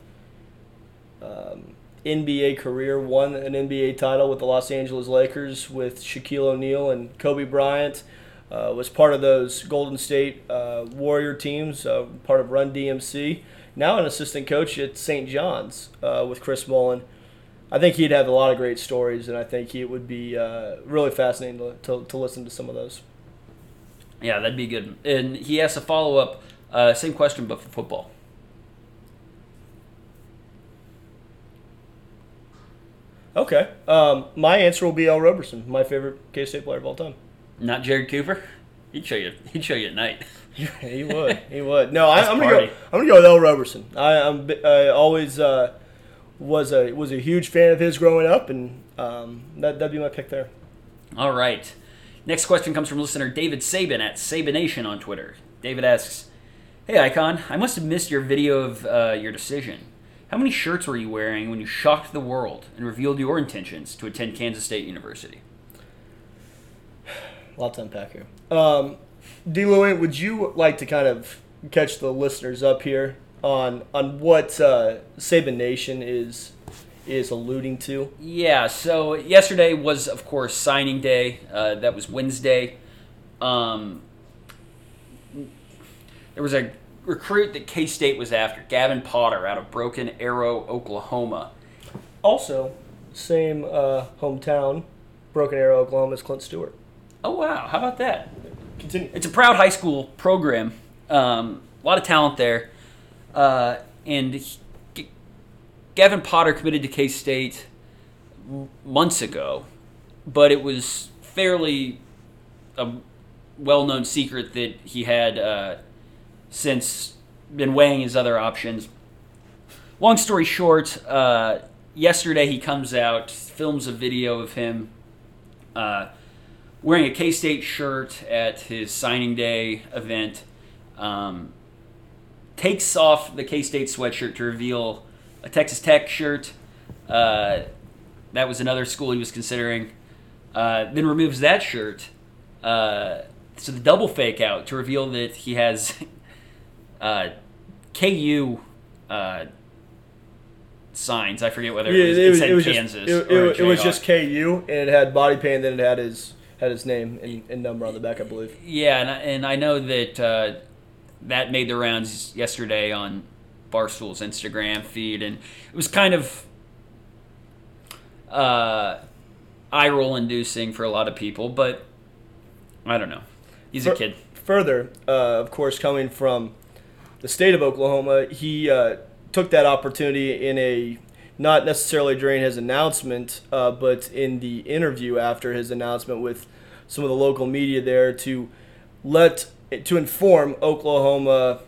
Speaker 1: um, NBA career, won an NBA title with the Los Angeles Lakers with Shaquille O'Neal and Kobe Bryant. Uh, was part of those Golden State uh, Warrior teams, uh, part of Run TMC. Now an assistant coach at St. John's uh, with Chris Mullin. I think he'd have a lot of great stories, and I think it would be uh, really fascinating to, to, to listen to some of those.
Speaker 2: Yeah, that'd be good. And he asks a follow up, uh, same question but for football.
Speaker 1: Okay. Um, my answer will be Al Roberson, my favorite K State player of all time.
Speaker 2: Not Jared Cooper. He'd show you. He'd show you at night.
Speaker 1: he would. He would. No, I, I'm gonna go. I'm gonna go with Al Roberson. I, I'm. I always uh, was a was a huge fan of his growing up, and um, that that'd be my pick there.
Speaker 2: All right. Next question comes from listener David Sabin at Sabination on Twitter. David asks, "Hey Icon, I must have missed your video of uh, your decision. How many shirts were you wearing when you shocked the world and revealed your intentions to attend Kansas State University?"
Speaker 1: Lots to unpack here. Um, D. Lewin, would you like to kind of catch the listeners up here on on what uh, Saban Nation is is alluding to?
Speaker 2: Yeah, so yesterday was, of course, signing day. Uh, that was Wednesday. Um, there was a recruit that K State was after, Gavin Potter out of Broken Arrow, Oklahoma.
Speaker 1: Also, same uh, hometown, Broken Arrow, Oklahoma, as Clint Stewart.
Speaker 2: Oh, wow. How about that?
Speaker 1: Continue.
Speaker 2: It's a proud high school program. Um, a lot of talent there. Uh, and he, G- Gavin Potter committed to K State months ago, but it was fairly a well known secret that he had uh, since been weighing his other options. Long story short, uh, yesterday he comes out, films a video of him. Uh, wearing a K State shirt at his signing day event. Um, takes off the K State sweatshirt to reveal a Texas Tech shirt. Uh, that was another school he was considering. Uh, then removes that shirt. Uh, so the double fake out to reveal that he has uh, KU uh, signs. I forget whether
Speaker 1: Yeah,
Speaker 2: it was,
Speaker 1: it was,
Speaker 2: said
Speaker 1: it was
Speaker 2: Kansas.
Speaker 1: just it, it was just KU, and it had body paint, then it had his had his name and, and number on the back, I believe.
Speaker 2: Yeah, and I, and I know that uh, that made the rounds yesterday on Barstool's Instagram feed, and it was kind of uh, eye roll inducing for a lot of people, but I don't know. He's a kid.
Speaker 1: Further, uh, of course, coming from the state of Oklahoma, he uh, took that opportunity in a not necessarily during his announcement, uh, but in the interview after his announcement with some of the local media there to let to inform Oklahoma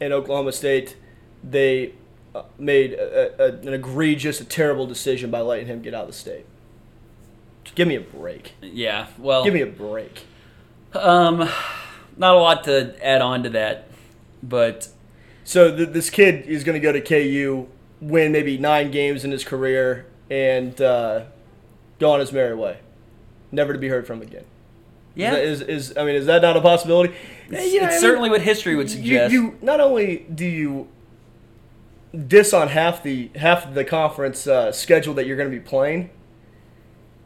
Speaker 1: and Oklahoma State they uh, made a, a, an egregious, a terrible decision by letting him get out of the state. Give me a break.
Speaker 2: Yeah, well,
Speaker 1: Give me a break.
Speaker 2: um, not a lot to add on to that, but
Speaker 1: So th- this kid is going to go to KU, win maybe nine games in his career, and uh, go on his merry way, never to be heard from again.
Speaker 2: yeah,
Speaker 1: is, is, is I mean, is that not a possibility?
Speaker 2: it's,
Speaker 1: You know,
Speaker 2: it's
Speaker 1: I mean,
Speaker 2: certainly what history would suggest.
Speaker 1: you not only do you diss on half the half the conference uh, schedule that you're going to be playing,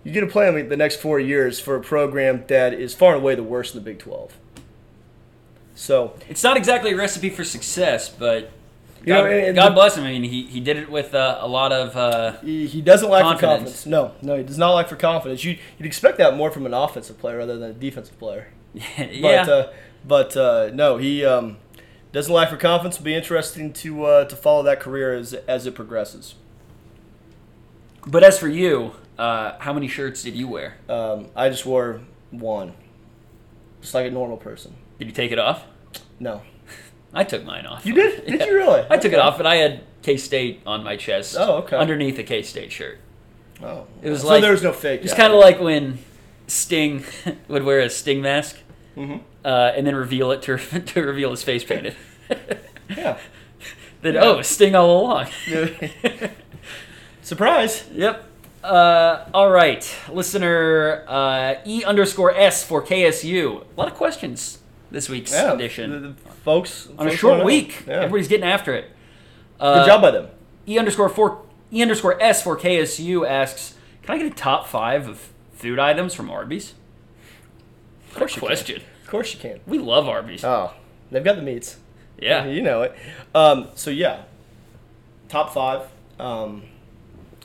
Speaker 1: you get to play them the next four years for a program that is far and away the worst in the Big Twelve. So
Speaker 2: It's not exactly a recipe for success, but
Speaker 1: You
Speaker 2: God,
Speaker 1: know, and- and
Speaker 2: God
Speaker 1: the-
Speaker 2: bless him. I mean, he, he did it with uh, a lot of. Uh,
Speaker 1: He, he doesn't lack for
Speaker 2: Confidence.
Speaker 1: confidence. No, no, he does not lack for confidence. You, you'd expect that more from an offensive player rather than a defensive player.
Speaker 2: yeah,
Speaker 1: But uh, but uh, no, he um, doesn't lack for confidence. It'll be interesting to uh, to follow that career as as it progresses.
Speaker 2: But as for you, uh, how many shirts did you wear?
Speaker 1: Um, I just wore one, just like a normal person.
Speaker 2: Did you take it off?
Speaker 1: No,
Speaker 2: I took mine off.
Speaker 1: you did? Did
Speaker 2: Yeah.
Speaker 1: you really?
Speaker 2: I took it off, and I had K State on my chest.
Speaker 1: Oh, okay.
Speaker 2: Underneath a K State shirt.
Speaker 1: Oh,
Speaker 2: It was
Speaker 1: so
Speaker 2: like-
Speaker 1: there was no fake.
Speaker 2: It's kind of like when Sting would wear a Sting mask
Speaker 1: hmm
Speaker 2: uh, and then reveal it to, to reveal his face painted.
Speaker 1: yeah.
Speaker 2: then
Speaker 1: Yeah.
Speaker 2: oh, Sting all along.
Speaker 1: Surprise.
Speaker 2: Yep. Uh, all right, listener uh, E underscore S for KSU. A lot of questions this week's
Speaker 1: Yeah,
Speaker 2: edition
Speaker 1: the- the folks
Speaker 2: on a short week.
Speaker 1: Yeah.
Speaker 2: Everybody's getting after it.
Speaker 1: Good
Speaker 2: Uh,
Speaker 1: job by them.
Speaker 2: E underscore four E underscore S for KSU asks, "Can I get a top five of food items from Arby's?" Of
Speaker 1: course you can.
Speaker 2: question.
Speaker 1: Of course you can.
Speaker 2: We love Arby's.
Speaker 1: Oh, they've got the meats.
Speaker 2: yeah.
Speaker 1: You know it. Um, so yeah, top five. Um,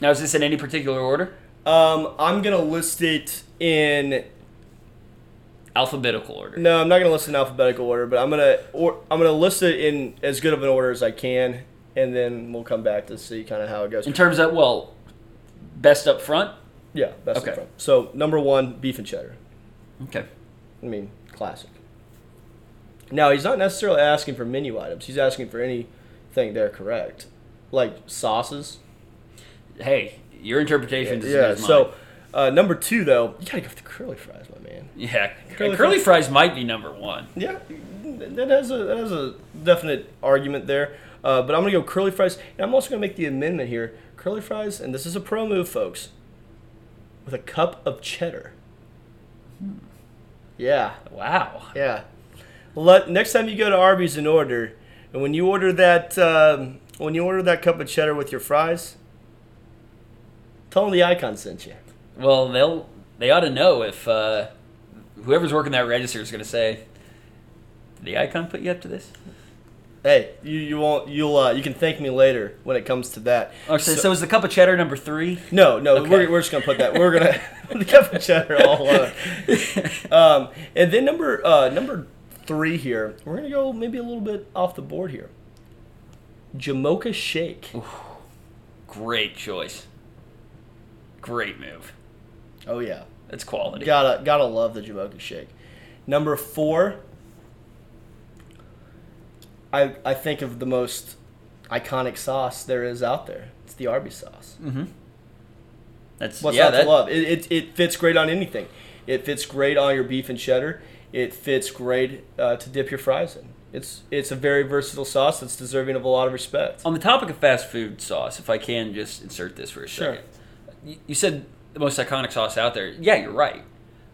Speaker 2: Now is this in any particular order?
Speaker 1: um, I'm gonna list it in.
Speaker 2: Alphabetical order.
Speaker 1: No, I'm not gonna list it in alphabetical order, but I'm gonna or I'm gonna list it in as good of an order as I can, and then we'll come back to see kind of how it goes.
Speaker 2: In terms of well, best up front.
Speaker 1: Yeah, best
Speaker 2: Okay.
Speaker 1: in front. So number one, beef and cheddar.
Speaker 2: Okay.
Speaker 1: I mean, classic. Now he's not necessarily asking for menu items. He's asking for anything there correct, like sauces.
Speaker 2: Hey, your interpretation is
Speaker 1: yeah. So uh, number two, though, you gotta go with the curly fries, my man.
Speaker 2: yeah,
Speaker 1: Curly
Speaker 2: curly, fries might be number one.
Speaker 1: Yeah, that has a that has a definite argument there. Uh, but I'm gonna go curly fries, and I'm also gonna make the amendment here: curly fries, and this is a pro move, folks, with a cup of cheddar. Yeah,
Speaker 2: Wow.
Speaker 1: yeah. Let next time you go to Arby's and order, and when you order that um, when you order that cup of cheddar with your fries, tell them the icon sent you.
Speaker 2: Well, they'll they ought to know if uh, whoever's working that register is going to say, "Did the icon put you up to this?"
Speaker 1: Hey, you you won't you'll uh, you can thank me later when it comes to that.
Speaker 2: Oh, so, so is the cup of cheddar number three?
Speaker 1: No, no,
Speaker 2: Okay.
Speaker 1: we're, we're just gonna put that. We're gonna the cup of cheddar all alone. Um, and then number uh, number three here, we're gonna go maybe a little bit off the board here. Jamocha shake.
Speaker 2: Great choice. Great move.
Speaker 1: Oh yeah,
Speaker 2: That's quality.
Speaker 1: gotta gotta love the Jamocha shake. Number four, I I think of the most iconic sauce there is out there. It's the Arby's sauce.
Speaker 2: Mm-hmm. That's
Speaker 1: What's
Speaker 2: yeah.
Speaker 1: not
Speaker 2: That,
Speaker 1: to love? It, it, it fits great on anything. It fits great on your beef and cheddar. It fits great uh, to dip your fries in. It's it's a very versatile sauce that's deserving of a lot of respect.
Speaker 2: On the topic of fast food sauce, if I can just insert this for a
Speaker 1: Sure.
Speaker 2: second. You, you said the most iconic sauce out there. Yeah, you're right.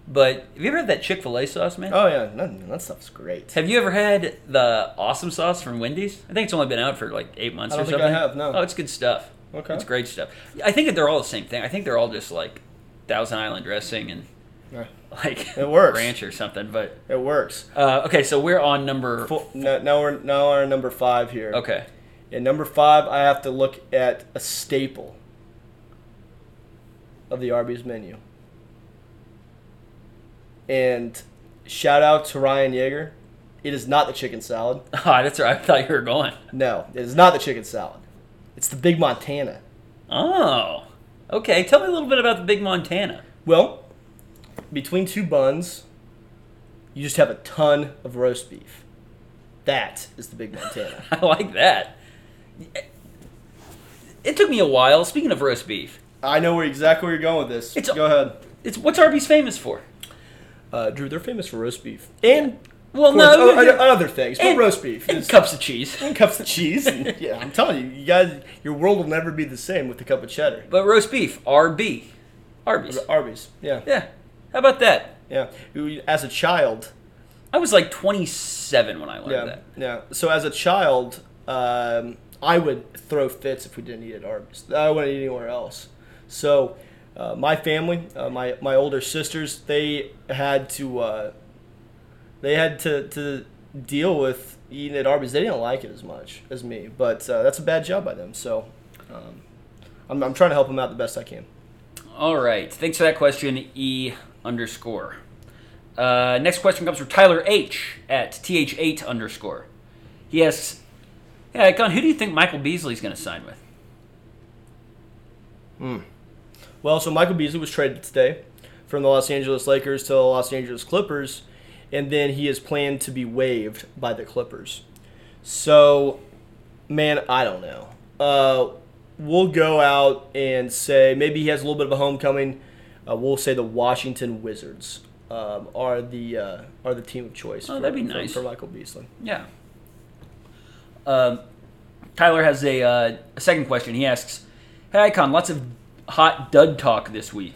Speaker 2: But have you ever had that Chick Fil A sauce, man?
Speaker 1: Oh yeah, that, that stuff's great.
Speaker 2: Have you ever had the awesome sauce from Wendy's? I think it's only been out for like eight months
Speaker 1: I don't
Speaker 2: or
Speaker 1: think
Speaker 2: something.
Speaker 1: I have, no.
Speaker 2: Oh, it's good stuff.
Speaker 1: Okay.
Speaker 2: It's great stuff. I think that they're all the same thing. I think they're all just like Thousand Island dressing and
Speaker 1: Yeah,
Speaker 2: like
Speaker 1: It works.
Speaker 2: ranch or something. But
Speaker 1: It works.
Speaker 2: uh, okay, so we're on number.
Speaker 1: Fo- now, now we're now we're on number five here.
Speaker 2: Okay.
Speaker 1: And number five, I have to look at a staple of the Arby's menu. And shout out to Ryan Yeager. It is not the chicken salad.
Speaker 2: Ah, that's right. I thought you were going.
Speaker 1: No, it is not the chicken salad. It's the Big Montana.
Speaker 2: Oh. Okay. Tell me a little bit about the Big Montana.
Speaker 1: Well, between two buns, you just have a ton of roast beef. That is the Big Montana.
Speaker 2: I like that. It took me a while. Speaking of roast beef,
Speaker 1: I know where exactly where you're going with this.
Speaker 2: It's-
Speaker 1: Go ahead.
Speaker 2: it's what's Arby's famous for?
Speaker 1: Uh, Drew, they're famous for roast beef. And
Speaker 2: Well, no,
Speaker 1: o- o- other things, but
Speaker 2: and-
Speaker 1: roast beef.
Speaker 2: and cups of cheese.
Speaker 1: and cups of cheese. And, yeah, I'm telling you, you guys, your world will never be the same with a cup of cheddar.
Speaker 2: But roast beef, RB, Arby's.
Speaker 1: Arby's, yeah,
Speaker 2: Yeah. How about that?
Speaker 1: yeah. As a child,
Speaker 2: I was like 27 when I learned
Speaker 1: yeah,
Speaker 2: that.
Speaker 1: yeah. So as a child, um, I would throw fits if we didn't eat at Arby's. I wouldn't eat anywhere else. So uh, my family, uh, my my older sisters, they had to uh, they had to to deal with eating at Arby's. They didn't like it as much as me, but uh, that's a bad job by them. So um, I'm, I'm trying to help them out the best I can.
Speaker 2: All right. Thanks for that question, E underscore. Uh, next question comes from Tyler H at th8 underscore. He asks, "Hey, Icon, who do you think Michael Beasley's going to sign with?"
Speaker 1: Well, so Michael Beasley was traded today from the Los Angeles Lakers to the Los Angeles Clippers, and then he is planned to be waived by the Clippers. So, man, I don't know. Uh, we'll go out and say maybe he has a little bit of a homecoming. Uh, we'll say the Washington Wizards um, are the uh, are the team of choice.
Speaker 2: Oh,
Speaker 1: for,
Speaker 2: that'd be
Speaker 1: for-
Speaker 2: nice.
Speaker 1: for Michael Beasley.
Speaker 2: Yeah. Um, Tyler has a, uh, a second question. He asks, "Hey, Icon, lots of hot dud talk this week."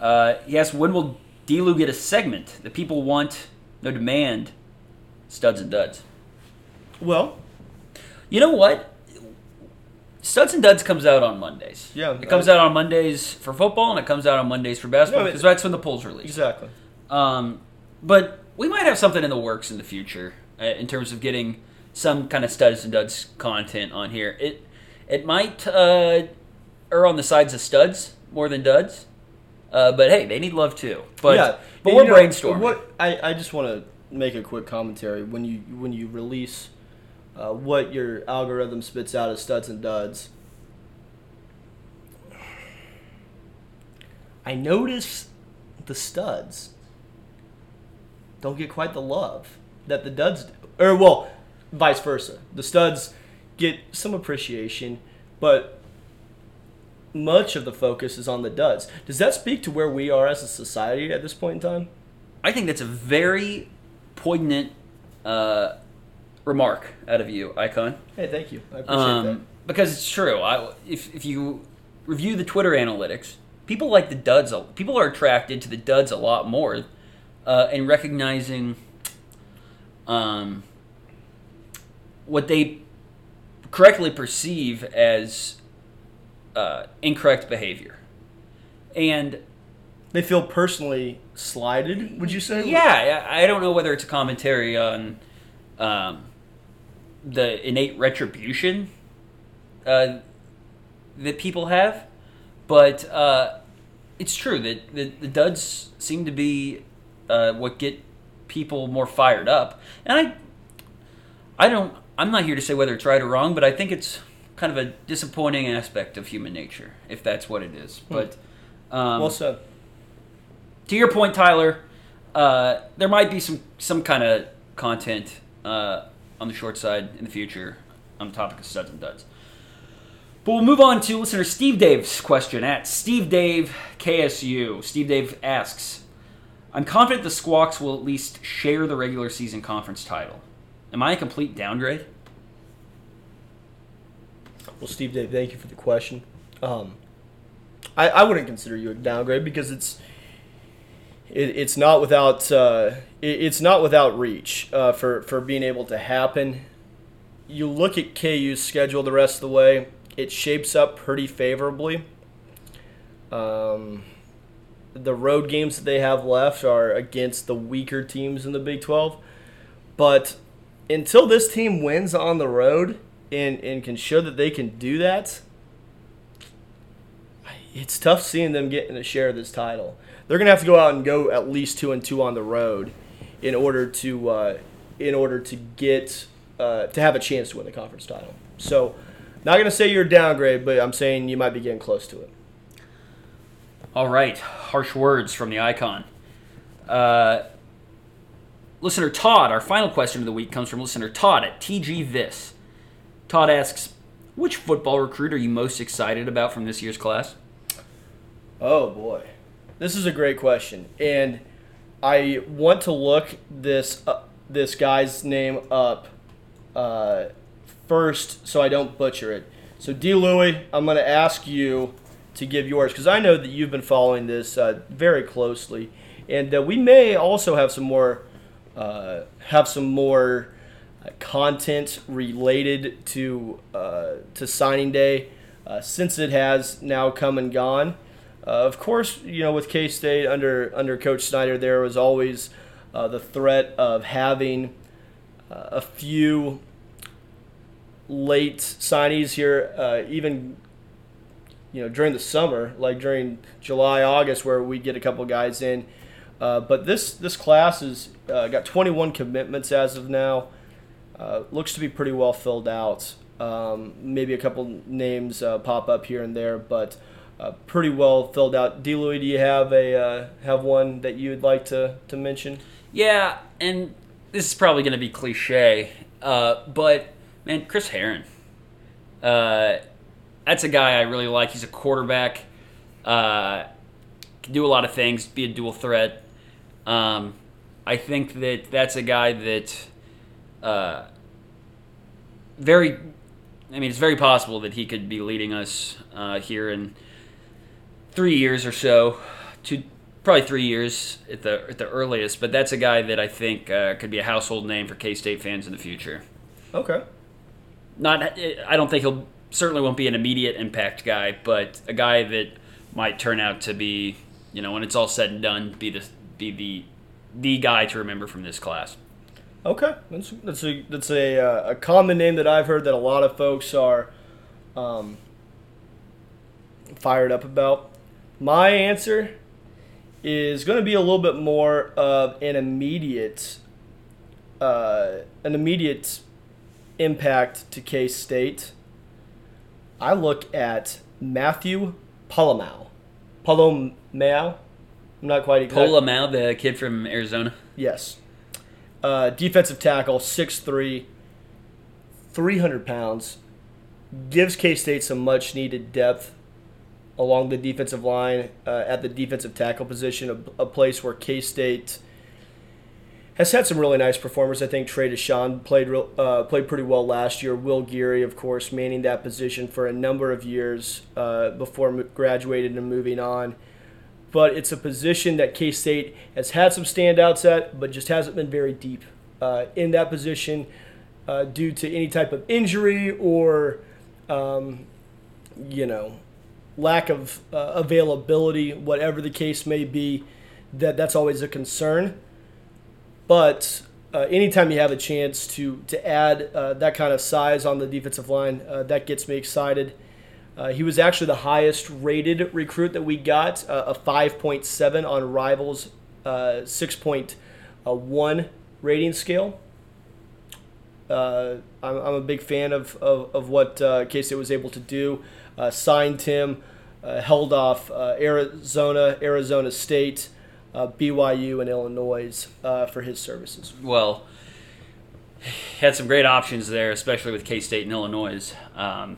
Speaker 2: Uh, he asks, "When will DLew get a segment? The people want, no demand, studs and duds."
Speaker 1: Well,
Speaker 2: You know what? Studs and Duds comes out on Mondays.
Speaker 1: Yeah,
Speaker 2: it comes
Speaker 1: I-
Speaker 2: out on Mondays for football, and it comes out on Mondays for basketball
Speaker 1: No,
Speaker 2: because that's when the polls release.
Speaker 1: exactly.
Speaker 2: Um, but we might have something in the works in the future uh, in terms of getting some kind of studs and duds content on here. It it might uh, err on the sides of studs more than duds, uh, but hey, they need love too. But
Speaker 1: yeah,
Speaker 2: but we're
Speaker 1: know,
Speaker 2: brainstorming.
Speaker 1: What I, I just want to make a quick commentary when you when you release uh, what your algorithm spits out as studs and duds. I notice the studs don't get quite the love that the duds do, or well, vice versa. The studs get some appreciation, but much of the focus is on the duds. Does that speak to where we are as a society at this point in time?
Speaker 2: I think that's a very poignant uh, remark out of you, Icon.
Speaker 1: Hey, thank you. I appreciate
Speaker 2: Um, because it's true. I, if, if you review the Twitter analytics, people like the duds. People are attracted to the duds a lot more, uh, and recognizing um, what they correctly perceive as uh, incorrect behavior. And.
Speaker 1: They feel personally slighted. Would you say?
Speaker 2: yeah, I don't know whether it's a commentary on um, the innate retribution uh, that people have, but uh, it's true that the, the duds seem to be uh, what get people more fired up, and I, I don't, I'm not here to say whether it's right or wrong, but I think it's kind of a disappointing aspect of human nature, if that's what it is. But um,
Speaker 1: Well said.
Speaker 2: to your point, Tyler, uh, there might be some some kind of content uh, on the short side in the future on the topic of studs and duds. But we'll move on to listener Steve Dave's question at Steve Dave KSU. Steve Dave asks, "I'm confident the Squawks will at least share the regular season conference title. Am I a complete downgrade?"
Speaker 1: Well, Steve Dave, thank you for the question. Um, I, I wouldn't consider you a downgrade because it's it, it's not without uh, it, it's not without reach uh, for for being able to happen. You look at KU's schedule the rest of the way; it shapes up pretty favorably. Um, the road games that they have left are against the weaker teams in the Big Twelve, but until this team wins on the road and, and can show that they can do that, it's tough seeing them getting a share of this title. They're gonna have to go out and go at least two and two on the road in order to uh, in order to get uh, to have a chance to win the conference title. So, not gonna say you're a downgrade, but I'm saying you might be getting close to it.
Speaker 2: All right, harsh words from the icon. Uh, listener Todd, our final question of the week comes from listener Todd at TG This. Todd asks, which football recruit are you most excited about from this year's class?
Speaker 1: Oh boy, this is a great question, and I want to look this uh, this guy's name up uh, first so I don't butcher it. So D. Louie, I'm going to ask you to give yours because I know that you've been following this uh, very closely, and uh, we may also have some more uh, have some more content related to uh, to signing day uh, since it has now come and gone. Uh, of course, you know with K State under under Coach Snyder, there was always uh, the threat of having uh, a few late signees here, uh, even you know during the summer, like during July, August, where we get a couple guys in. Uh, but this this class has uh, got 21 commitments as of now. Uh, looks to be pretty well filled out. Um, maybe a couple names uh, pop up here and there, but uh, pretty well filled out. DLew, do you have a uh, have one that you would like to, to mention?
Speaker 2: Yeah, and this is probably going to be cliche, uh, but man, Chris Herron. Uh, that's a guy I really like. He's a quarterback. Can do a lot of things. Be a dual threat. Um, I think that that's a guy that uh, very. I mean, it's very possible that he could be leading us uh, here in three years or so, to probably three years at the at the earliest. But that's a guy that I think uh, could be a household name for K State fans in the future.
Speaker 1: Okay.
Speaker 2: Not, I don't think he'll certainly won't be an immediate impact guy, but a guy that might turn out to be, you know, when it's all said and done, be the be the the guy to remember from this class.
Speaker 1: Okay, that's that's a that's a uh, a common name that I've heard that a lot of folks are um, fired up about. My answer is going to be a little bit more of an immediate uh, an immediate impact to K State. I look at Matthew Pola-Mao. Pola-Mao? I'm not quite exact.
Speaker 2: The kid from Arizona.
Speaker 1: Yes. Uh, defensive tackle, 6'3", 300 pounds. Gives K State some much needed depth along the defensive line uh, at the defensive tackle position, a, a place where K State has had some really nice performers. I think Trey Dishon played real, uh, played pretty well last year. Will Geary, of course, manning that position for a number of years uh, before graduating and moving on. But it's a position that K State has had some standouts at, but just hasn't been very deep uh, in that position uh, due to any type of injury or, um, you know, lack of uh, availability, whatever the case may be. That that's always a concern. But uh, anytime you have a chance to to add uh, that kind of size on the defensive line, uh, that gets me excited. Uh, he was actually the highest rated recruit that we got, uh, a 5.7 on Rivals' uh, 6.1 rating scale. I'm, I'm, a big fan of, of, of what uh, K State was able to do. signed him, held off Arizona, Arizona State uh, BYU and Illinois uh, for his services.
Speaker 2: Well, had some great options there, especially with K State and Illinois. Um,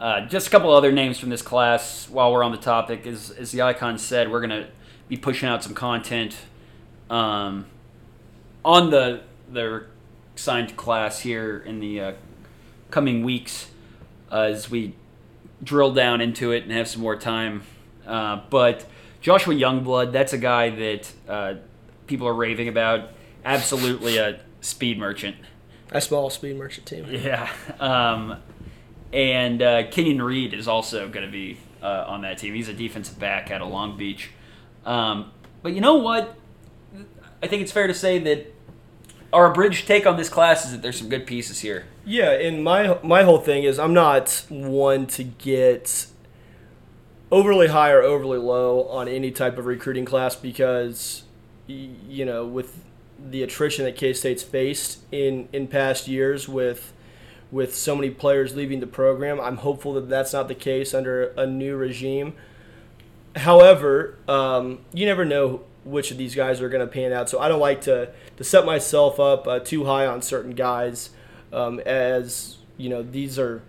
Speaker 2: uh, just a couple other names from this class while we're on the topic. As, as the icon said, we're going to be pushing out some content um, on the the signed class here in the uh, coming weeks as we drill down into it and have some more time. Uh, but Joshua Youngblood, that's a guy that uh, people are raving about. Absolutely a speed merchant.
Speaker 1: A small speed merchant team.
Speaker 2: Yeah. Um, and uh, Kenyon Reed is also going to be uh, on that team. He's a defensive back out of Long Beach. Um, but you know what? I think it's fair to say that our abridged take on this class is that there's some good pieces here.
Speaker 1: Yeah, and my my whole thing is I'm not one to get overly high or overly low on any type of recruiting class because you know with the attrition that K State's faced in in past years with with so many players leaving the program, I'm hopeful that that's not the case under a new regime. However, um, you never know which of these guys are going to pan out, so I don't like to to set myself up uh, too high on certain guys, um, as you know these are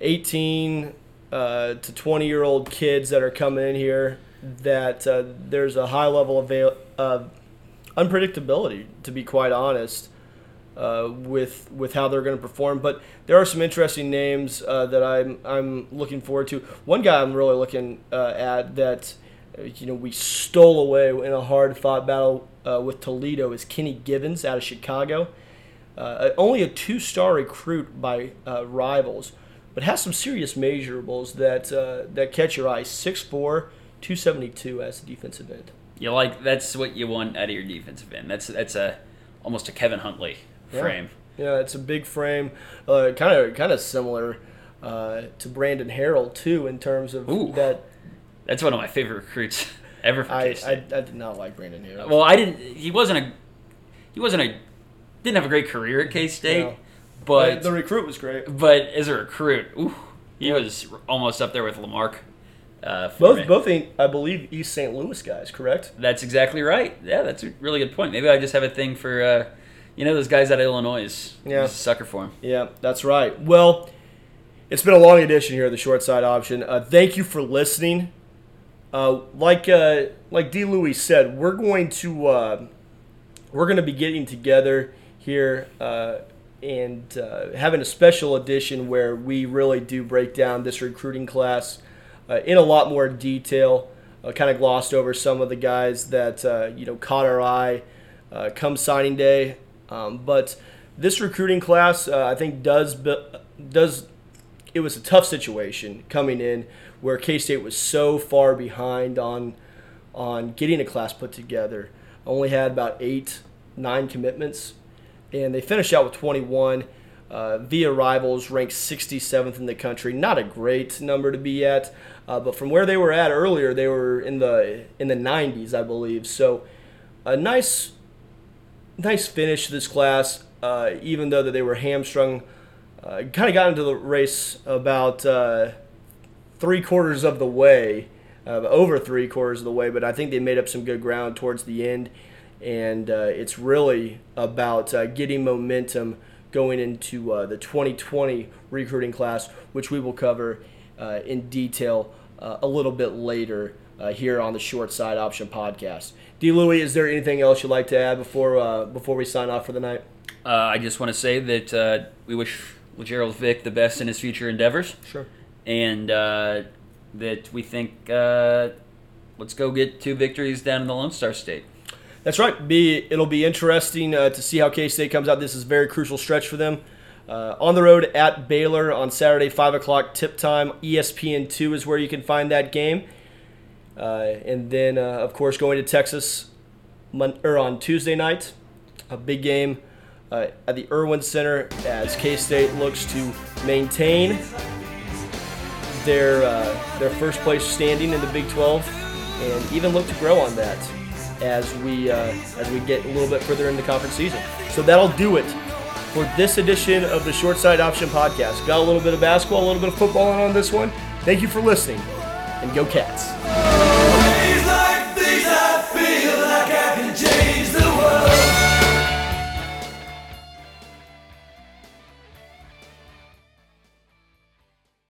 Speaker 1: 18 uh, to 20 year old kids that are coming in here that uh, there's a high level of uh, unpredictability, to be quite honest, uh, with with how they're going to perform. But there are some interesting names uh, that I'm I'm looking forward to. One guy I'm really looking uh, at that you know we stole away in a hard fought battle with Toledo is Kenny Givens out of Chicago. only a two star recruit by rivals but has some serious measurables that uh, that catch your eye. 6'4", 272 as a defensive end.
Speaker 2: You like that's what you want out of your defensive end. That's that's a almost a Kevin Huntley frame.
Speaker 1: Yeah, yeah it's a big frame, kind of kind of similar uh, to Brandon Harold too in terms of Ooh, that.
Speaker 2: That's one of my favorite recruits ever.
Speaker 1: I, I, I did not like Brandon Harold.
Speaker 2: Well, I didn't. He wasn't a he wasn't a didn't have a great career at K State,
Speaker 1: No.
Speaker 2: but
Speaker 1: the recruit was great.
Speaker 2: but as a recruit, ooh, he was almost up there with Lamarck. Uh,
Speaker 1: Both
Speaker 2: me.
Speaker 1: both I believe East St. Louis guys, correct?
Speaker 2: That's exactly right. Yeah, that's a really good point. Maybe I just have a thing for, uh, you know, those guys out of Illinois.
Speaker 1: Yeah.
Speaker 2: Sucker for them.
Speaker 1: Yeah, that's right. Well, it's been a long edition here of the short side option. Uh, thank you for listening. Uh, like uh, like DLew said, we're going to uh, we're going to be getting together here uh, and uh, having a special edition where we really do break down this recruiting class uh, in a lot more detail. Uh, kind of glossed over some of the guys that uh, you know caught our eye uh, come signing day, um, but this recruiting class uh, I think does does it was a tough situation coming in where K State was so far behind on on getting a class put together. Only had about eight, nine commitments, and they finished out with 21. Uh, via rivals, ranked 67th in the country. Not a great number to be at, uh, but from where they were at earlier, they were in the in the 90s, I believe. So, a nice nice finish to this class, uh, even though that they were hamstrung. Uh, kind of got into the race about uh, three quarters of the way, uh, over three quarters of the way, but I think they made up some good ground towards the end. And uh, it's really about uh, getting momentum going into the 2020 recruiting class, which we will cover in detail a little bit later uh, here on the Short Side Option podcast. DLew, is there anything else you'd like to add before uh, before we sign off for the night?
Speaker 2: Uh, I just want to say that uh, we wish Gerald Vick the best in his future endeavors,
Speaker 1: Sure.
Speaker 2: and uh, that we think uh, let's go get two victories down in the Lone Star State.
Speaker 1: That's right. Be it'll be interesting uh, to see how K State comes out. This is a very crucial stretch for them. Uh, on the road at Baylor on Saturday, five o'clock tip time. E ESPN two is where you can find that game. Uh, and then, uh, of course, going to Texas mon- or on Tuesday night, a big game uh, at the Erwin Center as K State looks to maintain their uh, their first place standing in the Big 12 and even look to grow on that as we uh, as we get a little bit further in the conference season. So that'll do it for this edition of the Short Side Option Podcast. Got a little bit of basketball, a little bit of football on this one. Thank you for listening, and go Cats.